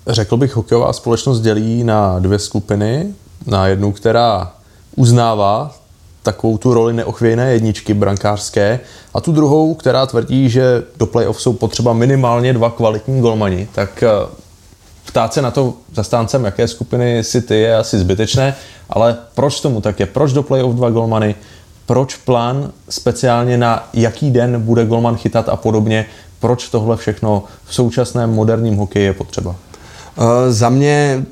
řekl bych, hokejová společnost dělí na dvě skupiny. Na jednu, která uznává takovou tu roli neochvějné jedničky brankářské a tu druhou, která tvrdí, že do playoff jsou potřeba minimálně dva kvalitní golmani. Tak eh, ptát se na to zastáncem, jaké skupiny si ty, je asi zbytečné, ale proč tomu tak je? Proč do playoff dva golmany? Proč plán speciálně na jaký den bude golman chytat a podobně? Proč tohle všechno v současném moderním hokeji je potřeba? Uh, za mě,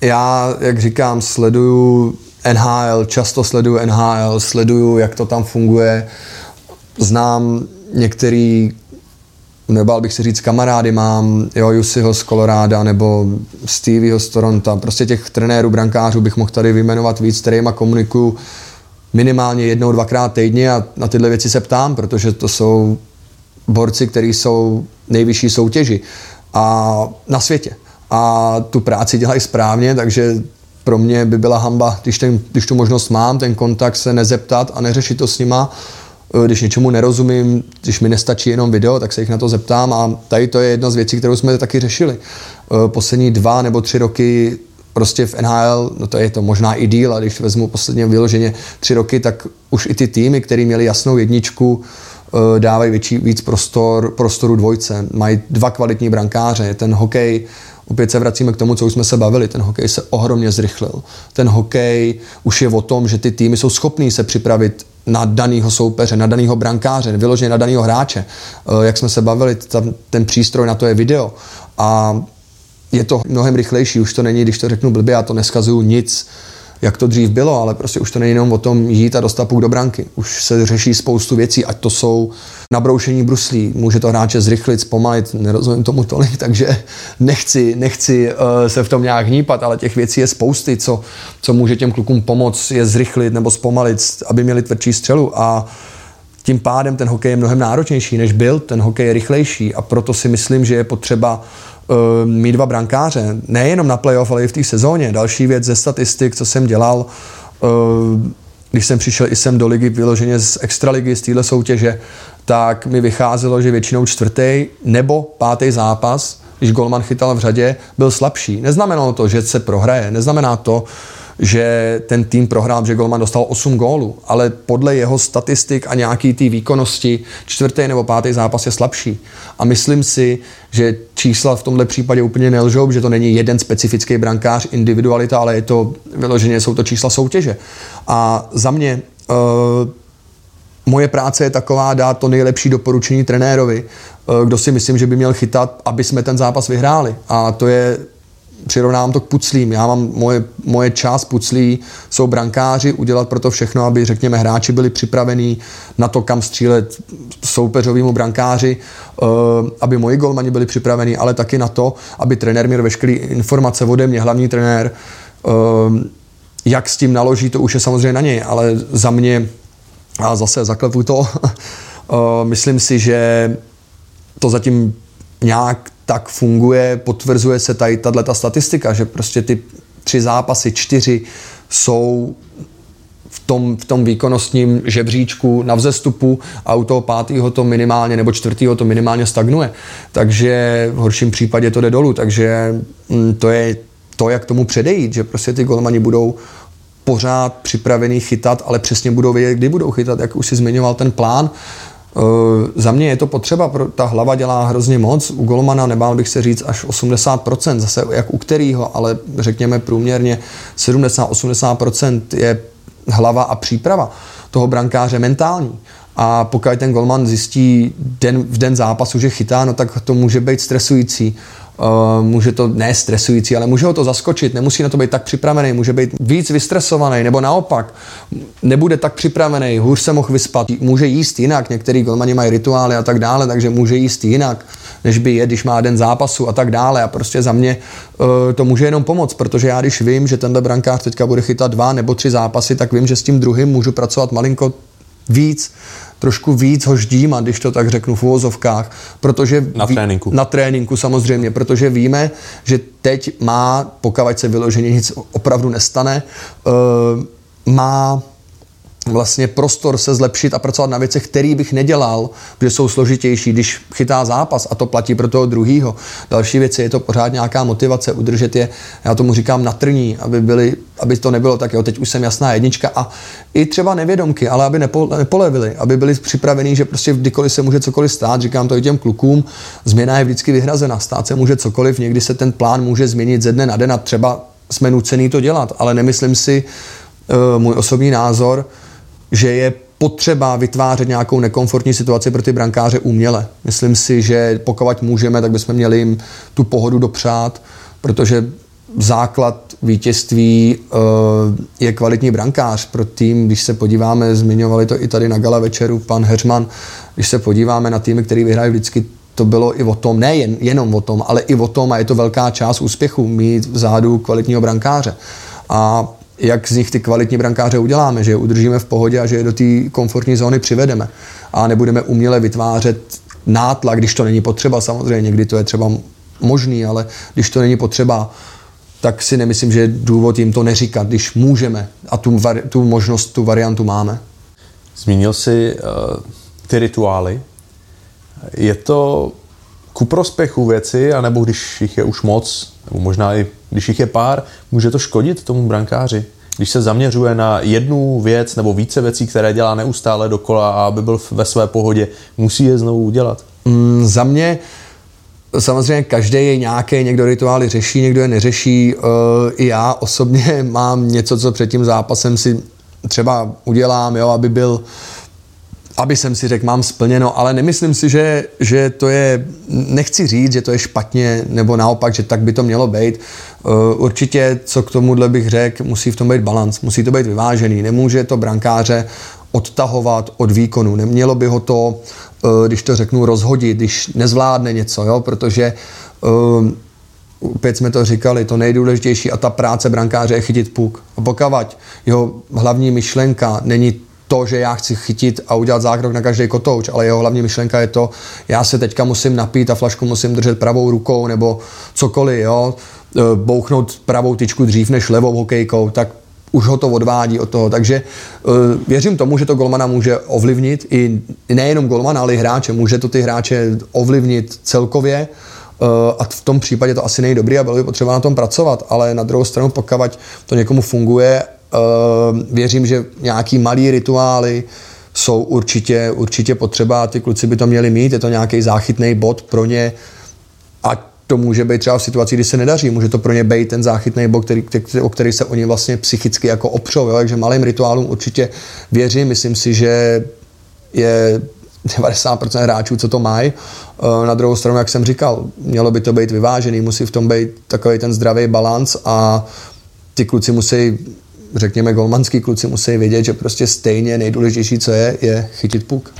já, jak říkám, sleduju NHL, často sleduju NHL, sleduju, jak to tam funguje. Znám některý, nebál bych si říct, kamarády mám, jo, Jusiho z Koloráda nebo Stevieho z Toronto. Prostě těch trenérů, brankářů bych mohl tady vyjmenovat víc, kterýma komunikuju minimálně jednou, dvakrát týdně a na tyhle věci se ptám, protože to jsou borci, kteří jsou nejvyšší soutěži a na světě a tu práci dělají správně, takže pro mě by byla hamba, když, ten, když tu možnost mám, ten kontakt se nezeptat a neřešit to s nima, když něčemu nerozumím, když mi nestačí jenom video, tak se jich na to zeptám a tady to je jedna z věcí, kterou jsme taky řešili. Eh, poslední dva nebo tři roky prostě v NHL, no to je to možná i díl, a když vezmu posledně vyloženě tři roky, tak už i ty týmy, které měly jasnou jedničku, eh, dávají větší, víc prostor, prostoru dvojce. Mají dva kvalitní brankáře. Ten hokej Opět se vracíme k tomu, co už jsme se bavili. Ten hokej se ohromně zrychlil. Ten hokej už je o tom, že ty týmy jsou schopní se připravit na daného soupeře, na daného brankáře, vyloženě na daného hráče. Eh, jak jsme se bavili, tam, ten přístroj na to je video. A je to mnohem rychlejší, už to není, když to řeknu blbě, já to neskazuju nic jak to dřív bylo, ale prostě už to není jenom o tom jít a dostat puk do branky. Už se řeší spoustu věcí, ať to jsou nabroušení bruslí, může to hráče zrychlit, zpomalit, nerozumím tomu tolik, takže nechci, nechci uh, se v tom nějak hnípat, ale těch věcí je spousty, co, co může těm klukům pomoct je zrychlit nebo zpomalit, aby měli tvrdší střelu. A tím pádem ten hokej je mnohem náročnější, než byl, ten hokej je rychlejší a proto si myslím, že je potřeba uh, mít dva brankáře, nejenom na playoff, ale i v té sezóně. Další věc ze statistik, co jsem dělal, uh, když jsem přišel i sem do ligy vyloženě z extraligy, z téhle soutěže, tak mi vycházelo, že většinou čtvrtý nebo pátý zápas, když Golman chytal v řadě, byl slabší. Neznamenalo to, že se prohraje, neznamená to, že ten tým prohrál, že Golman dostal 8 gólů, ale podle jeho statistik a nějaký té výkonnosti čtvrtý nebo pátý zápas je slabší. A myslím si, že čísla v tomhle případě úplně nelžou, že to není jeden specifický brankář, individualita, ale je to vyloženě, jsou to čísla soutěže. A za mě uh, moje práce je taková dát to nejlepší doporučení trenérovi, uh, kdo si myslím, že by měl chytat, aby jsme ten zápas vyhráli. A to je přirovnám to k puclím. Já mám moje, moje část puclí, jsou brankáři, udělat pro to všechno, aby, řekněme, hráči byli připravení na to, kam střílet soupeřovému brankáři, uh, aby moji golmani byli připraveni, ale taky na to, aby trenér měl veškeré informace ode mě, hlavní trenér, uh, jak s tím naloží, to už je samozřejmě na něj, ale za mě, a zase zaklepu to, uh, myslím si, že to zatím nějak tak funguje, potvrzuje se tady tato statistika, že prostě ty tři zápasy, čtyři jsou v tom, v tom výkonnostním žebříčku na vzestupu a u toho pátého to minimálně nebo čtvrtého to minimálně stagnuje. Takže v horším případě to jde dolů. Takže mm, to je to, jak tomu předejít, že prostě ty golmani budou pořád připravený chytat, ale přesně budou vědět, kdy budou chytat, jak už si zmiňoval ten plán. Eh, za mě je to potřeba, ta hlava dělá hrozně moc. U Golmana nebál bych se říct až 80%, zase jak u kterého, ale řekněme průměrně 70-80% je hlava a příprava toho brankáře mentální. A pokud ten golman zjistí den, v den zápasu, že chytá, no tak to může být stresující. Uh, může to, ne stresující, ale může ho to zaskočit, nemusí na to být tak připravený, může být víc vystresovaný, nebo naopak, nebude tak připravený, hůř se mohl vyspat, může jíst jinak, některý golmani mají rituály a tak dále, takže může jíst jinak, než by je, když má den zápasu a tak dále. A prostě za mě uh, to může jenom pomoct, protože já když vím, že tenhle brankář teďka bude chytat dva nebo tři zápasy, tak vím, že s tím druhým můžu pracovat malinko víc, trošku víc ho ždím, když to tak řeknu v uvozovkách, protože... Na tréninku. Na tréninku samozřejmě, protože víme, že teď má, pokud se vyloženě nic opravdu nestane, uh, má vlastně prostor se zlepšit a pracovat na věcech, které bych nedělal, protože jsou složitější, když chytá zápas a to platí pro toho druhého. Další věci je to pořád nějaká motivace, udržet je, já tomu říkám natrní, aby, byli, aby to nebylo tak, jo, teď už jsem jasná jednička a i třeba nevědomky, ale aby nepo, nepolevili, aby byli připravení, že prostě kdykoliv se může cokoliv stát, říkám to i těm klukům, změna je vždycky vyhrazena, stát se může cokoliv, někdy se ten plán může změnit ze dne na den a třeba jsme nucený to dělat, ale nemyslím si, uh, můj osobní názor, že je potřeba vytvářet nějakou nekomfortní situaci pro ty brankáře uměle. Myslím si, že pokud můžeme, tak bychom měli jim tu pohodu dopřát, protože základ vítězství uh, je kvalitní brankář pro tým, když se podíváme, zmiňovali to i tady na gala večeru pan Heřman, když se podíváme na týmy, který vyhrají vždycky to bylo i o tom, ne jen, jenom o tom, ale i o tom, a je to velká část úspěchu, mít vzadu kvalitního brankáře. A jak z nich ty kvalitní brankáře uděláme, že je udržíme v pohodě a že je do té komfortní zóny přivedeme. A nebudeme uměle vytvářet nátlak, když to není potřeba, samozřejmě někdy to je třeba možný, ale když to není potřeba, tak si nemyslím, že je důvod jim to neříkat, když můžeme a tu, tu možnost, tu variantu máme. Zmínil jsi uh, ty rituály. Je to ku prospěchu věci, anebo když jich je už moc, nebo možná i když jich je pár, může to škodit tomu brankáři? Když se zaměřuje na jednu věc nebo více věcí, které dělá neustále dokola a aby byl ve své pohodě, musí je znovu udělat? Mm, za mě Samozřejmě každý je nějaký, někdo rituály řeší, někdo je neřeší. Uh, I já osobně mám něco, co před tím zápasem si třeba udělám, jo, aby byl aby jsem si řekl, mám splněno, ale nemyslím si, že, že to je, nechci říct, že to je špatně, nebo naopak, že tak by to mělo být. Uh, určitě, co k tomuhle bych řekl, musí v tom být balans, musí to být vyvážený. Nemůže to brankáře odtahovat od výkonu. Nemělo by ho to, uh, když to řeknu, rozhodit, když nezvládne něco, jo? protože uh, opět jsme to říkali, to nejdůležitější a ta práce brankáře je chytit puk. A pokud jeho hlavní myšlenka není to, že já chci chytit a udělat zákrok na každý kotouč, ale jeho hlavní myšlenka je to, já se teďka musím napít a flašku musím držet pravou rukou nebo cokoliv, jo, e, bouchnout pravou tyčku dřív než levou hokejkou, tak už ho to odvádí od toho. Takže uh, věřím tomu, že to golmana může ovlivnit i nejenom golmana, ale i hráče. Může to ty hráče ovlivnit celkově a v tom případě to asi není dobrý a bylo by potřeba na tom pracovat, ale na druhou stranu pokud to někomu funguje, věřím, že nějaký malý rituály jsou určitě, určitě potřeba, ty kluci by to měli mít, je to nějaký záchytný bod pro ně, ať to může být třeba v situaci, kdy se nedaří, může to pro ně být ten záchytný bod, který, o který se oni vlastně psychicky jako opřou, jo? takže malým rituálům určitě věřím, myslím si, že je 90% hráčů, co to mají. Eh, na druhou stranu, jak jsem říkal, mělo by to být vyvážený, musí v tom být takový ten zdravý balans a ty kluci musí, řekněme, golmanský kluci musí vědět, že prostě stejně nejdůležitější, co je, je chytit puk.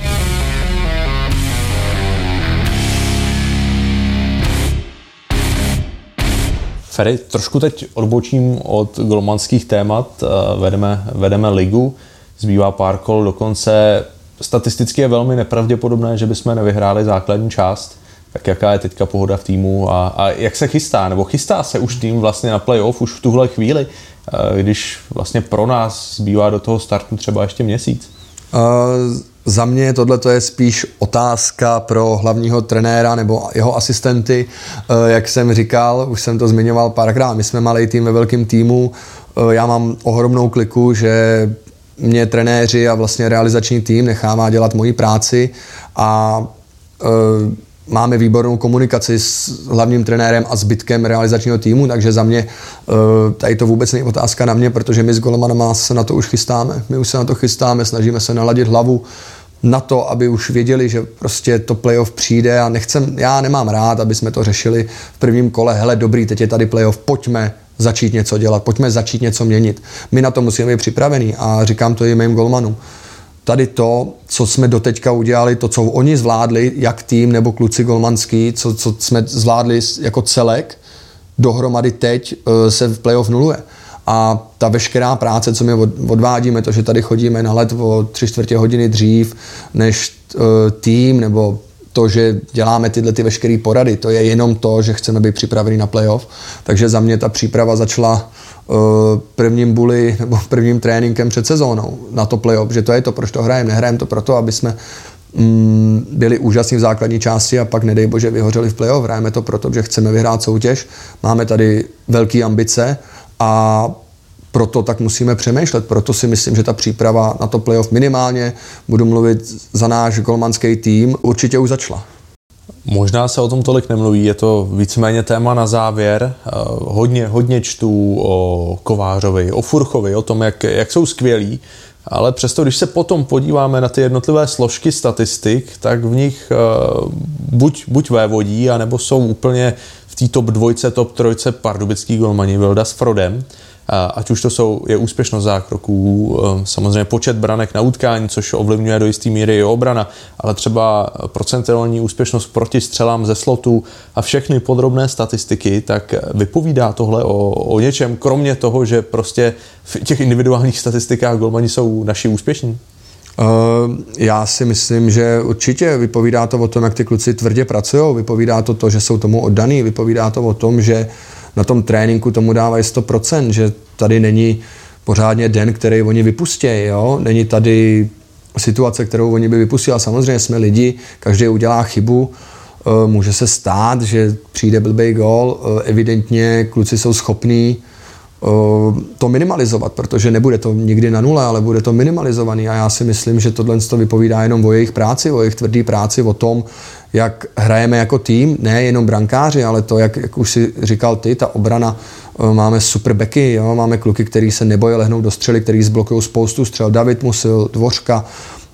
Ferry, trošku teď odbočím od golmanských témat, eh, vedeme, vedeme ligu, zbývá pár kol do konce. Statisticky je velmi nepravděpodobné, že bychom nevyhráli základní část. Tak jaká je teďka pohoda v týmu a, a jak se chystá? Nebo chystá se už tým vlastně na playoff už v tuhle chvíli, eh, když vlastně pro nás zbývá do toho startu třeba ještě měsíc? Uh za mě tohle je spíš otázka pro hlavního trenéra nebo jeho asistenty. Eh, jak jsem říkal, už jsem to zmiňoval párkrát, my jsme malý tým ve velkém týmu, eh, já mám ohromnou kliku, že mě trenéři a vlastně realizační tým nechává dělat moji práci a máme výbornou komunikaci s hlavním trenérem a zbytkem realizačního týmu, takže za mě tady to vůbec není otázka na mě, protože my s Golomanama se na to už chystáme. My už se na to chystáme, snažíme se naladit hlavu na to, aby už věděli, že prostě to playoff přijde a nechcem, já nemám rád, aby jsme to řešili v prvním kole, hele dobrý, teď je tady playoff, pojďme začít něco dělat, pojďme začít něco měnit. My na to musíme být připravení a říkám to i mým golmanům. Tady to, co jsme doteďka udělali, to, co oni zvládli, jak tým nebo kluci golmanský, co, co jsme zvládli jako celek, dohromady teď eh, se v playoff nuluje. A ta veškerá práce, co my odvádíme, to, že tady chodíme na let o tři čtvrtě hodiny dřív než uh, tým, nebo to, že děláme tyhle ty veškeré porady, to je jenom to, že chceme být připraveni na playoff. Takže za mě ta příprava začala uh, prvním bully nebo prvním tréninkem před sezónou na to playoff, že to je to, proč to hrajeme. Nehrajeme to proto, aby jsme mm, byli úžasní v základní části a pak nedej bože vyhořeli v playoff. Hrajeme to proto, že chceme vyhrát soutěž. Máme tady velké ambice a proto tak musíme přemýšlet. Proto si myslím, že ta příprava na to playoff minimálně, budu mluvit za náš golmanský tým, určitě už začala. Možná se o tom tolik nemluví, je to víceméně téma na závěr. Eh, hodně, hodně čtu o Kovářovi, o Furchovi, o tom, jak, jak jsou skvělí, ale přesto, když se potom podíváme na ty jednotlivé složky statistik, tak v nich uh, buď, buď vévodí, anebo jsou úplně v té top dvojce, top trojce pardubický golmani Vilda s Frodem ať už to jsou, je úspěšnost zákroků, eh, samozřejmě počet branek na utkání, což ovlivňuje do jisté míry i obrana, ale třeba procentuální úspěšnost proti střelám ze slotu a všechny podrobné statistiky, tak vypovídá tohle o, o něčem, kromě toho, že prostě v těch individuálních statistikách golmani jsou naši úspěšní? Uh, já si myslím, že určitě vypovídá to o tom, jak ty kluci tvrdě pracují, vypovídá to to, že jsou tomu oddaný, vypovídá to o tom, že na tom tréninku tomu dávají 100%, že tady není pořádně den, který oni vypustí, jo? Není tady situace, kterou oni by vypustili. A samozřejmě jsme lidi, každý udělá chybu, eh, může se stát, že přijde blbý gol, eh, evidentně kluci jsou schopní to minimalizovat, protože nebude to nikdy na nule, ale bude to minimalizovaný a já si myslím, že tohle to vypovídá jenom o jejich práci, o jejich tvrdý práci, o tom, jak hrajeme jako tým, ne jenom brankáři, ale to, jak, jak už si říkal ty, ta obrana, máme super beky, jo? máme kluky, který se nebojí lehnout do střely, který zblokují spoustu střel, David Musil, Dvořka,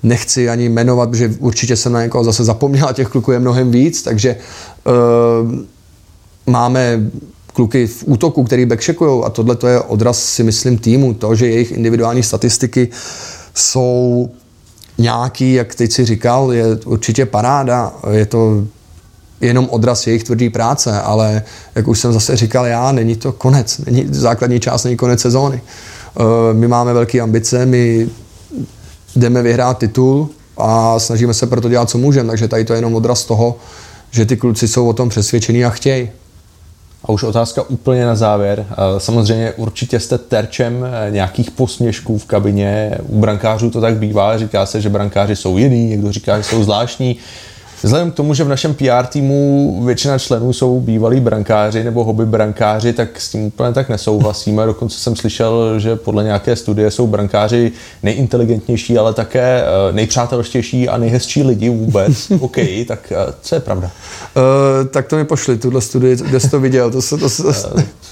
nechci ani jmenovat, protože určitě jsem na někoho zase zapomněl, těch kluků je mnohem víc, takže uh, máme kluky v útoku, který backcheckujou a tohle to je odraz si myslím týmu, to, že jejich individuální statistiky jsou nějaký, jak teď si říkal, je určitě paráda, je to jenom odraz jejich tvrdý práce, ale jak už jsem zase říkal já, není to konec, není, základní část není konec sezóny. Eh, my máme velké ambice, my jdeme vyhrát titul a snažíme se proto dělat, co můžeme, takže tady to je jenom odraz toho, že ty kluci jsou o tom přesvědčení a chtějí. A už otázka úplně na závěr. Samozřejmě určitě jste terčem eh, nějakých posměšků v kabině. U brankářů to tak bývá. Říká se, že brankáři jsou jiný, někdo říká, že jsou zvláštní. Vzhledem k tomu, že v našem PR týmu většina členů jsou bývalí brankáři nebo hobby brankáři, tak s tím úplně tak nesouhlasíme. Dokonce jsem slyšel, že podle nějaké studie jsou brankáři nejinteligentnější, ale také eh, nejpřátelštější a nejhezčí lidi vůbec. OK, tak eh, co je pravda? Uh, tak to mi pošli, tuhle studii, kde jsi to viděl. To, to, to,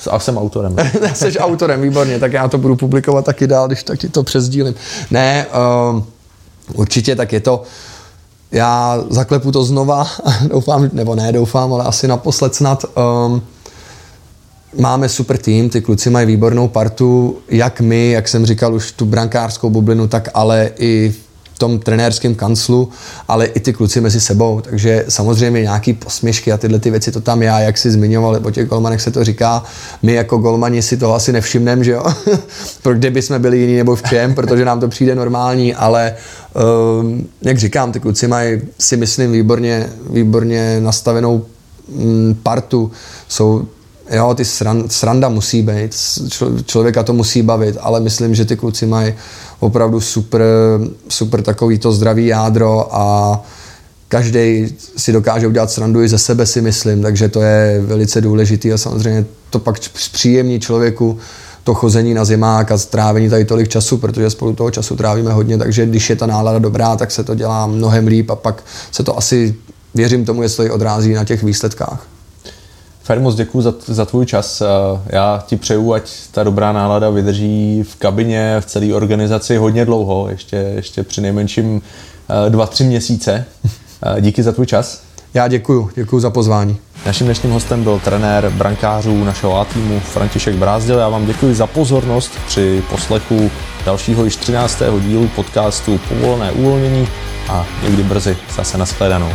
to, a jsem autorem. Jsi autorem, výborně, tak já to budu publikovat taky dál, když taky to přezdílím. Ne, uh, určitě tak je to, já zaklepu to znova, doufám, nebo ne doufám, ale asi naposled snad. Um, máme super tým, ty kluci mají výbornou partu, jak my, jak jsem říkal, už tu brankářskou bublinu, tak ale i tom trenérském kanclu, ale i ty kluci mezi sebou. Takže samozřejmě nějaký posměšky a tyhle ty věci to tam já, jak si zmiňoval, o těch golmanech se to říká. My jako golmani si toho asi nevšimneme, že jo? Pro kde by jsme byli jiní nebo v čem, protože nám to přijde normální, ale um, jak říkám, ty kluci mají si myslím výborně, výborně nastavenou mm, partu. Jsou jo, ty sran, sranda musí být, člověka to musí bavit, ale myslím, že ty kluci mají opravdu super, super takový to zdravý jádro a každý si dokáže udělat srandu i ze sebe, si myslím, takže to je velice důležitý a samozřejmě to pak zpříjemní člověku to chození na zimák a strávení tady tolik času, protože spolu toho času trávíme hodně, takže když je ta nálada dobrá, tak se to dělá mnohem líp a pak se to asi, věřím tomu, jestli odrází na těch výsledkách. Feri, moc děkuji za, za tvůj čas. Eh, já ti přeju, ať ta dobrá nálada vydrží v kabině, v celé organizaci hodně dlouho, ještě, ještě při nejmenším eh, dva, tři měsíce. Eh, díky za tvůj čas. Já děkuji, děkuji za pozvání. Naším dnešním hostem byl trenér brankářů našeho A týmu František Brázdil. Já vám děkuji za pozornost při poslechu dalšího již 13. dílu podcastu Povolené uvolnění a někdy brzy zase nashledanou.